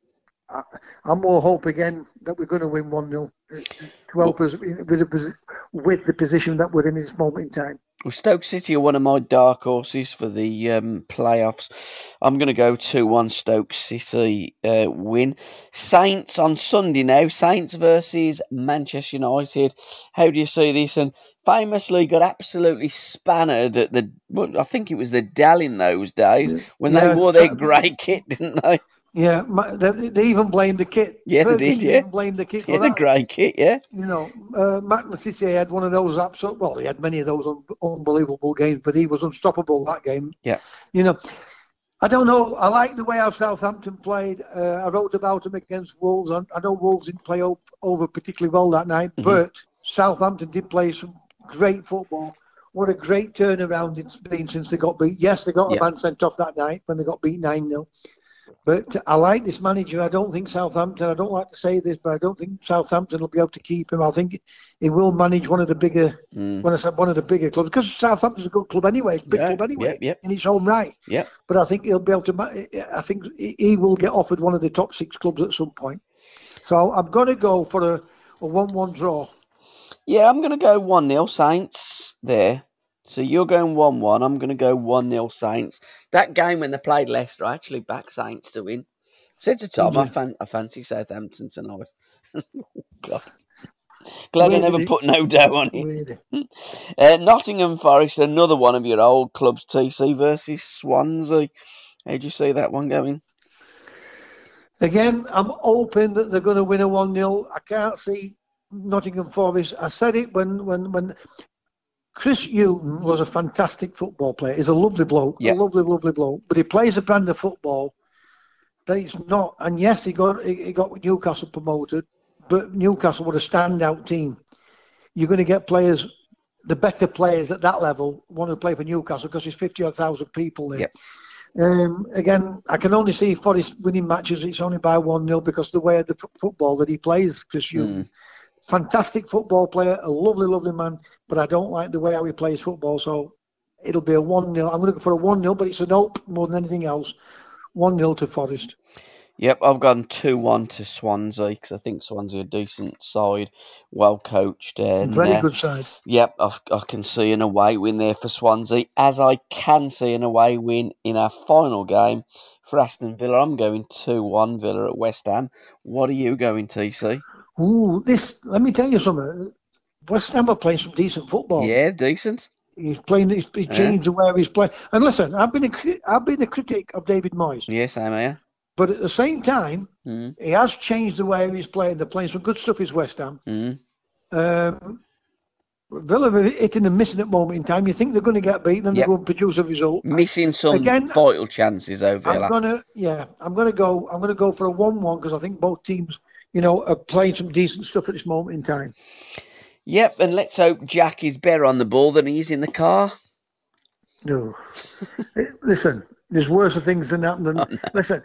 I, I'm more hope again that we're going to win one 0 to help us with the with the position that we're in at this moment in time. Well, Stoke City are one of my dark horses for the um, playoffs. I'm going to go 2 1 Stoke City uh, win. Saints on Sunday now. Saints versus Manchester United. How do you see this? And famously got absolutely spannered at the, well, I think it was the Dell in those days when Yeah, they wore their grey kit, didn't they? Yeah, they, they even blamed the kit. Yeah, they did, they yeah. even blamed the kit Yeah, the grey kit, yeah. You know, uh, Matt Le Tissier had one of those absolute. Well, he had many of those un- unbelievable games, but he was unstoppable that game. Yeah. You know, I don't know. I like the way how Southampton played. Uh, I wrote about them against Wolves. I, I know Wolves didn't play o- over particularly well that night, Mhm. but Southampton did play some great football. What a great turnaround it's been since they got beat. Yes, they got Yeah. a man sent off that night when they got beat 9 0. But I like this manager. I don't think Southampton, I don't like to say this, but I don't think Southampton will be able to keep him. I think he will manage one of the bigger, Mm. when I said one of the bigger clubs, because Southampton's a good club anyway, big Yeah, club anyway, yep, yep. in its own right. Yeah. But I think he'll be able to, I think he he will get offered one of the top six clubs at some point. So I'm going to go for a, a 1 1 draw. Yeah, I'm going to go 1 0 Saints there. So you're going 1 1. I'm going to go 1 0 Saints. That game when they played Leicester, I actually backed Saints to win. Said to Tom, Did I, fan- I fancy Southampton tonight. God. Glad I never put no dough on it. Really. Uh, Nottingham Forest, another one of your old clubs, TC versus Swansea. How'd you see that one going? Again, I'm hoping that they're going to win a 1 0. I can't see Nottingham Forest. I said it when, when, when Chris Hughton was a fantastic football player. He's a lovely bloke, Yeah. a lovely, lovely bloke. But he plays a brand of football that it's not. And yes, he got he got Newcastle promoted, but Newcastle were a standout team. You're going to get players the better players at that level want to play for Newcastle because there's 50 odd thousand people there. Yep. Um, again, I can only see Forest winning matches. It's only by one 0 because the way of the f- football that he plays, Chris Hughton. Mm. Fantastic football player, a lovely, lovely man, but I don't like the way how he plays football. So it'll be a one 0 I'm going to go for a one 0 but it's an hope more than anything else. One 0 to Forest. Yep, I've gone 2 1 to Swansea because I think Swansea are a decent side, well coached. And, Very uh, good side. Yep, I, I can see an away win there for Swansea, as I can see an away win in our final game for Aston Villa. I'm going 2 1 Villa at West Ham. What are you going, TC? Ooh, this. Let me tell you something. West Ham are playing some decent football. Yeah, decent. He's playing. He's, he's changed the way he's playing. And listen, I've been a I've been a critic of David Moyes, Yes, I'm here. but at the same time, Mm, he has changed the way he's playing. They're playing some good stuff. Is West Ham. mm. Um, Villa are hitting and missing at moment in time. You think they're going to get beaten, and yep. they're going to produce a result. Missing some Again, vital chances over I'm gonna, yeah, I'm gonna go. I'm gonna go for a one-one because I think both teams, you know, are playing some decent stuff at this moment in time. Yep, and let's hope Jack is better on the ball than he is in the car. No, listen, there's worse things than that. Than, oh, Listen,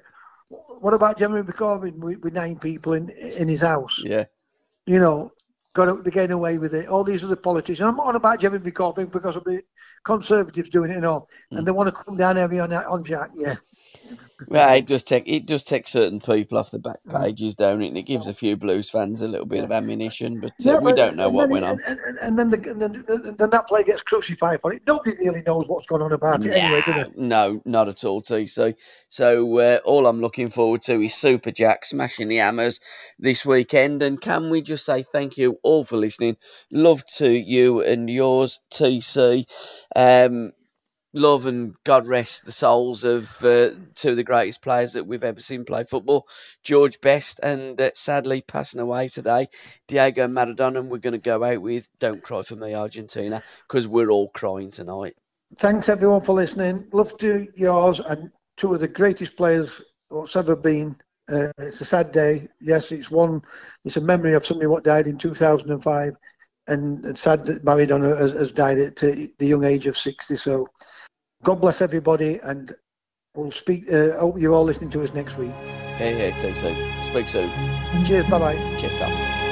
what about Jeremy Corbyn with, with nine people in in his house? Yeah. You know, got to, they're getting away with it. All these other politicians. I'm not on about Jeremy Corbyn because of the Conservatives doing it and all, and hmm. they want to come down heavy on on Jack. Yeah, Well, it does take it does take certain people off the back pages, don't it? And it gives a few Blues fans a little bit of ammunition, but uh, we don't know what then went on. And, and, and then, the, and then, then, then that player gets crucified for it. Nobody really knows what's going on about it anyway, do they? No, not at all, TC. So uh, all I'm looking forward to is Super Jack smashing the hammers this weekend. And can we just say thank you all for listening? Love to you and yours, TC. Um, love and God rest the souls of uh, two of the greatest players that we've ever seen play football, George Best, and uh, sadly passing away today, Diego Maradona. And we're going to go out with "Don't Cry for Me, Argentina" because we're all crying tonight. Thanks everyone for listening. Love to yours and two of the greatest players what's ever been. Uh, it's a sad day. Yes, it's one. It's a memory of somebody what died in 2005, and it's sad that Maradona has, has died at the young age of 60. So, God bless everybody, and we'll speak. Uh, hope you're all listening to us next week. Hey, hey, take TC. Speak soon. Cheers. Bye bye. Cheers, pal.